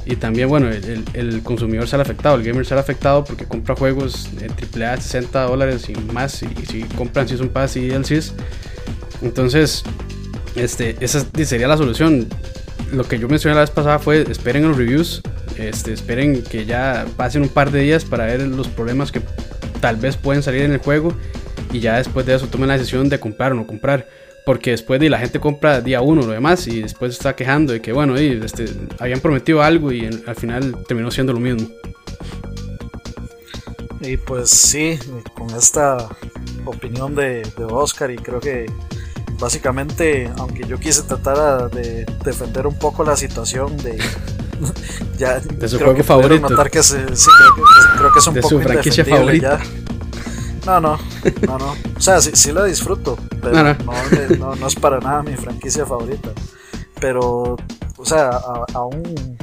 Y también, bueno, el, el- consumidor sale afectado, el gamer sale afectado porque compra juegos de AAA de 60 dólares y más, y, si compran Season Pass y DLCs. Entonces, este, esa sería la solución. Lo que yo mencioné la vez pasada fue esperen los reviews, este, esperen que ya pasen un par de días para ver los problemas que tal vez pueden salir en el juego y ya después de eso tomen la decisión de comprar o no comprar. Porque después de la gente compra día uno lo demás y después está quejando de que bueno, y, este, habían prometido algo y al final terminó siendo lo mismo. Y pues sí, con esta opinión de, de Oscar y creo que básicamente, aunque yo quise tratar de defender un poco la situación de... ya, De su creo juego que favorito. Notar que se- sí, creo que, que- creo que es un De poco su franquicia favorita. ya. No, no, no, no. O sea, sí, sí la disfruto, pero No, no, no. no- no es para nada mi franquicia favorita. Pero, o sea, aún,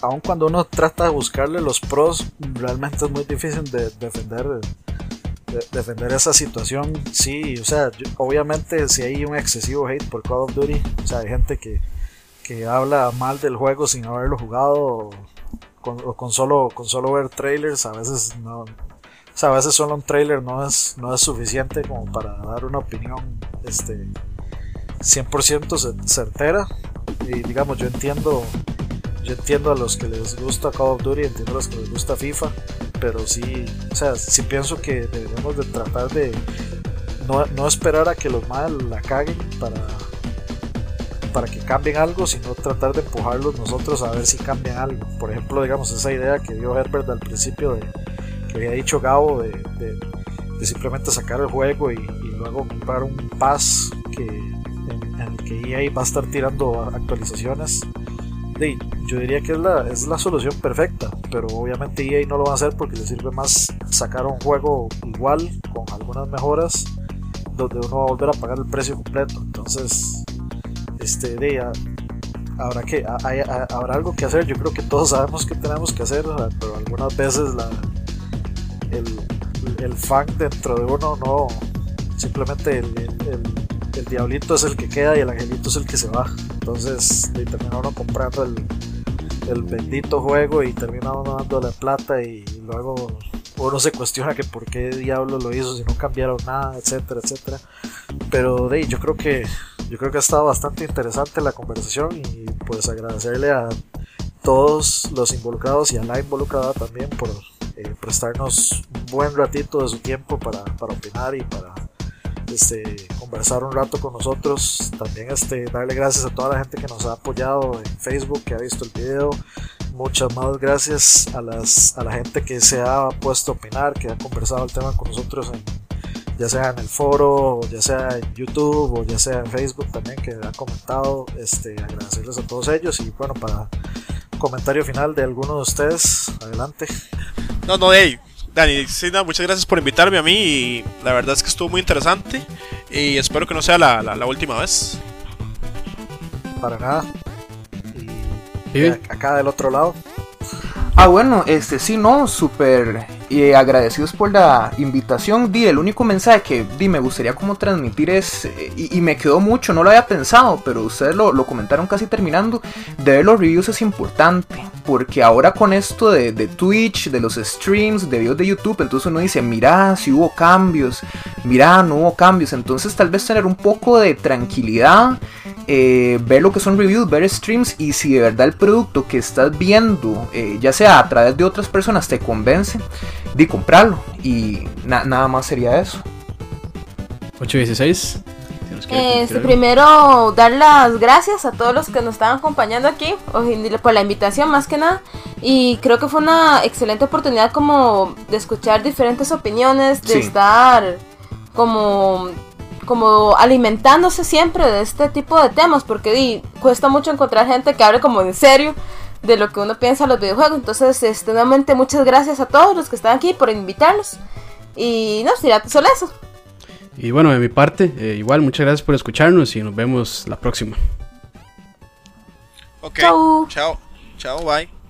aún cuando uno trata de buscarle los pros, realmente es muy difícil de defender, de- defender esa situación. Sí, o sea, yo- obviamente si hay un excesivo hate por Call of Duty, o sea, hay gente que, que habla mal del juego sin haberlo jugado o con, o con solo, con solo ver trailers, a veces no, o sea, a veces solo un trailer no es, no es suficiente como para dar una opinión este, 100% cer- certera. Y digamos, yo entiendo, yo entiendo a los que les gusta Call of Duty, entiendo a los que les gusta FIFA, pero sí, o sea, sí pienso que deberíamos de tratar de no, no esperar a que los mal la caguen para, para que cambien algo, sino tratar de empujarlos nosotros a ver si cambian algo. Por ejemplo, digamos, esa idea que dio Herbert al principio de que había dicho Gabo de, de, simplemente sacar el juego y, luego comprar un pass que, en, el que EA va a estar tirando actualizaciones. yo diría que es la, es la solución perfecta, pero obviamente EA no lo va a hacer porque le sirve más sacar un juego igual, con algunas mejoras, donde uno va a volver a pagar el precio completo. Entonces, este, de, habrá, que, habrá algo que hacer. Yo creo que todos sabemos que tenemos que hacer, pero algunas veces la, el, fan dentro de uno no. Simplemente el, diablito es el que queda y el angelito es el que se va. Entonces termina uno comprando el, el bendito juego y termina uno dándole plata y luego uno se cuestiona que por qué diablo lo hizo si no cambiaron nada, etcétera, etcétera. Pero de yo creo que yo creo que ha estado bastante interesante la conversación y pues agradecerle a todos los involucrados y a la involucrada también por eh, prestarnos un buen ratito de su tiempo para, para opinar y para este, conversar un rato con nosotros. También este, darle gracias a toda la gente que nos ha apoyado en Facebook, que ha visto el video. Muchas más gracias a, las, a la gente que se ha puesto a opinar, que ha conversado el tema con nosotros, ya sea en el foro, ya sea en YouTube o ya sea en Facebook también, que han comentado. Este, agradecerles a todos ellos y bueno, para comentario final de alguno de ustedes, adelante. No, no, hey, Dani, muchas gracias por invitarme a mí y la verdad es que estuvo muy interesante y espero que no sea la, la, última vez. Para nada. Y acá del otro lado. Ah, bueno, este sí, no, súper eh, agradecidos por la invitación. Di, el único mensaje que di, me gustaría como transmitir es, eh, y, me quedó mucho, no lo había pensado, pero ustedes lo, comentaron casi terminando, de ver los reviews es importante, porque ahora con esto de, de, Twitch, de los streams, de videos de YouTube, entonces uno dice, mira, si hubo cambios, mira, no hubo cambios, entonces tal vez tener un poco de tranquilidad eh, ver lo que son reviews, ver streams y si de verdad el producto que estás viendo, eh, ya sea a través de otras personas, te convence, de comprarlo. Y nada más sería eso. 816. Este, primero dar las gracias a todos los que nos están acompañando aquí por la invitación más que nada y creo que fue una excelente oportunidad como de escuchar diferentes opiniones de estar como como alimentándose siempre de este tipo de temas, porque cuesta mucho encontrar gente que hable como en serio de lo que uno piensa de los videojuegos. Entonces, este, nuevamente muchas gracias a todos los que están aquí por invitarnos. Y no, sería solo eso. Y bueno, de mi parte, eh, igual muchas gracias por escucharnos y nos vemos la próxima. Ok, chao, chao, bye.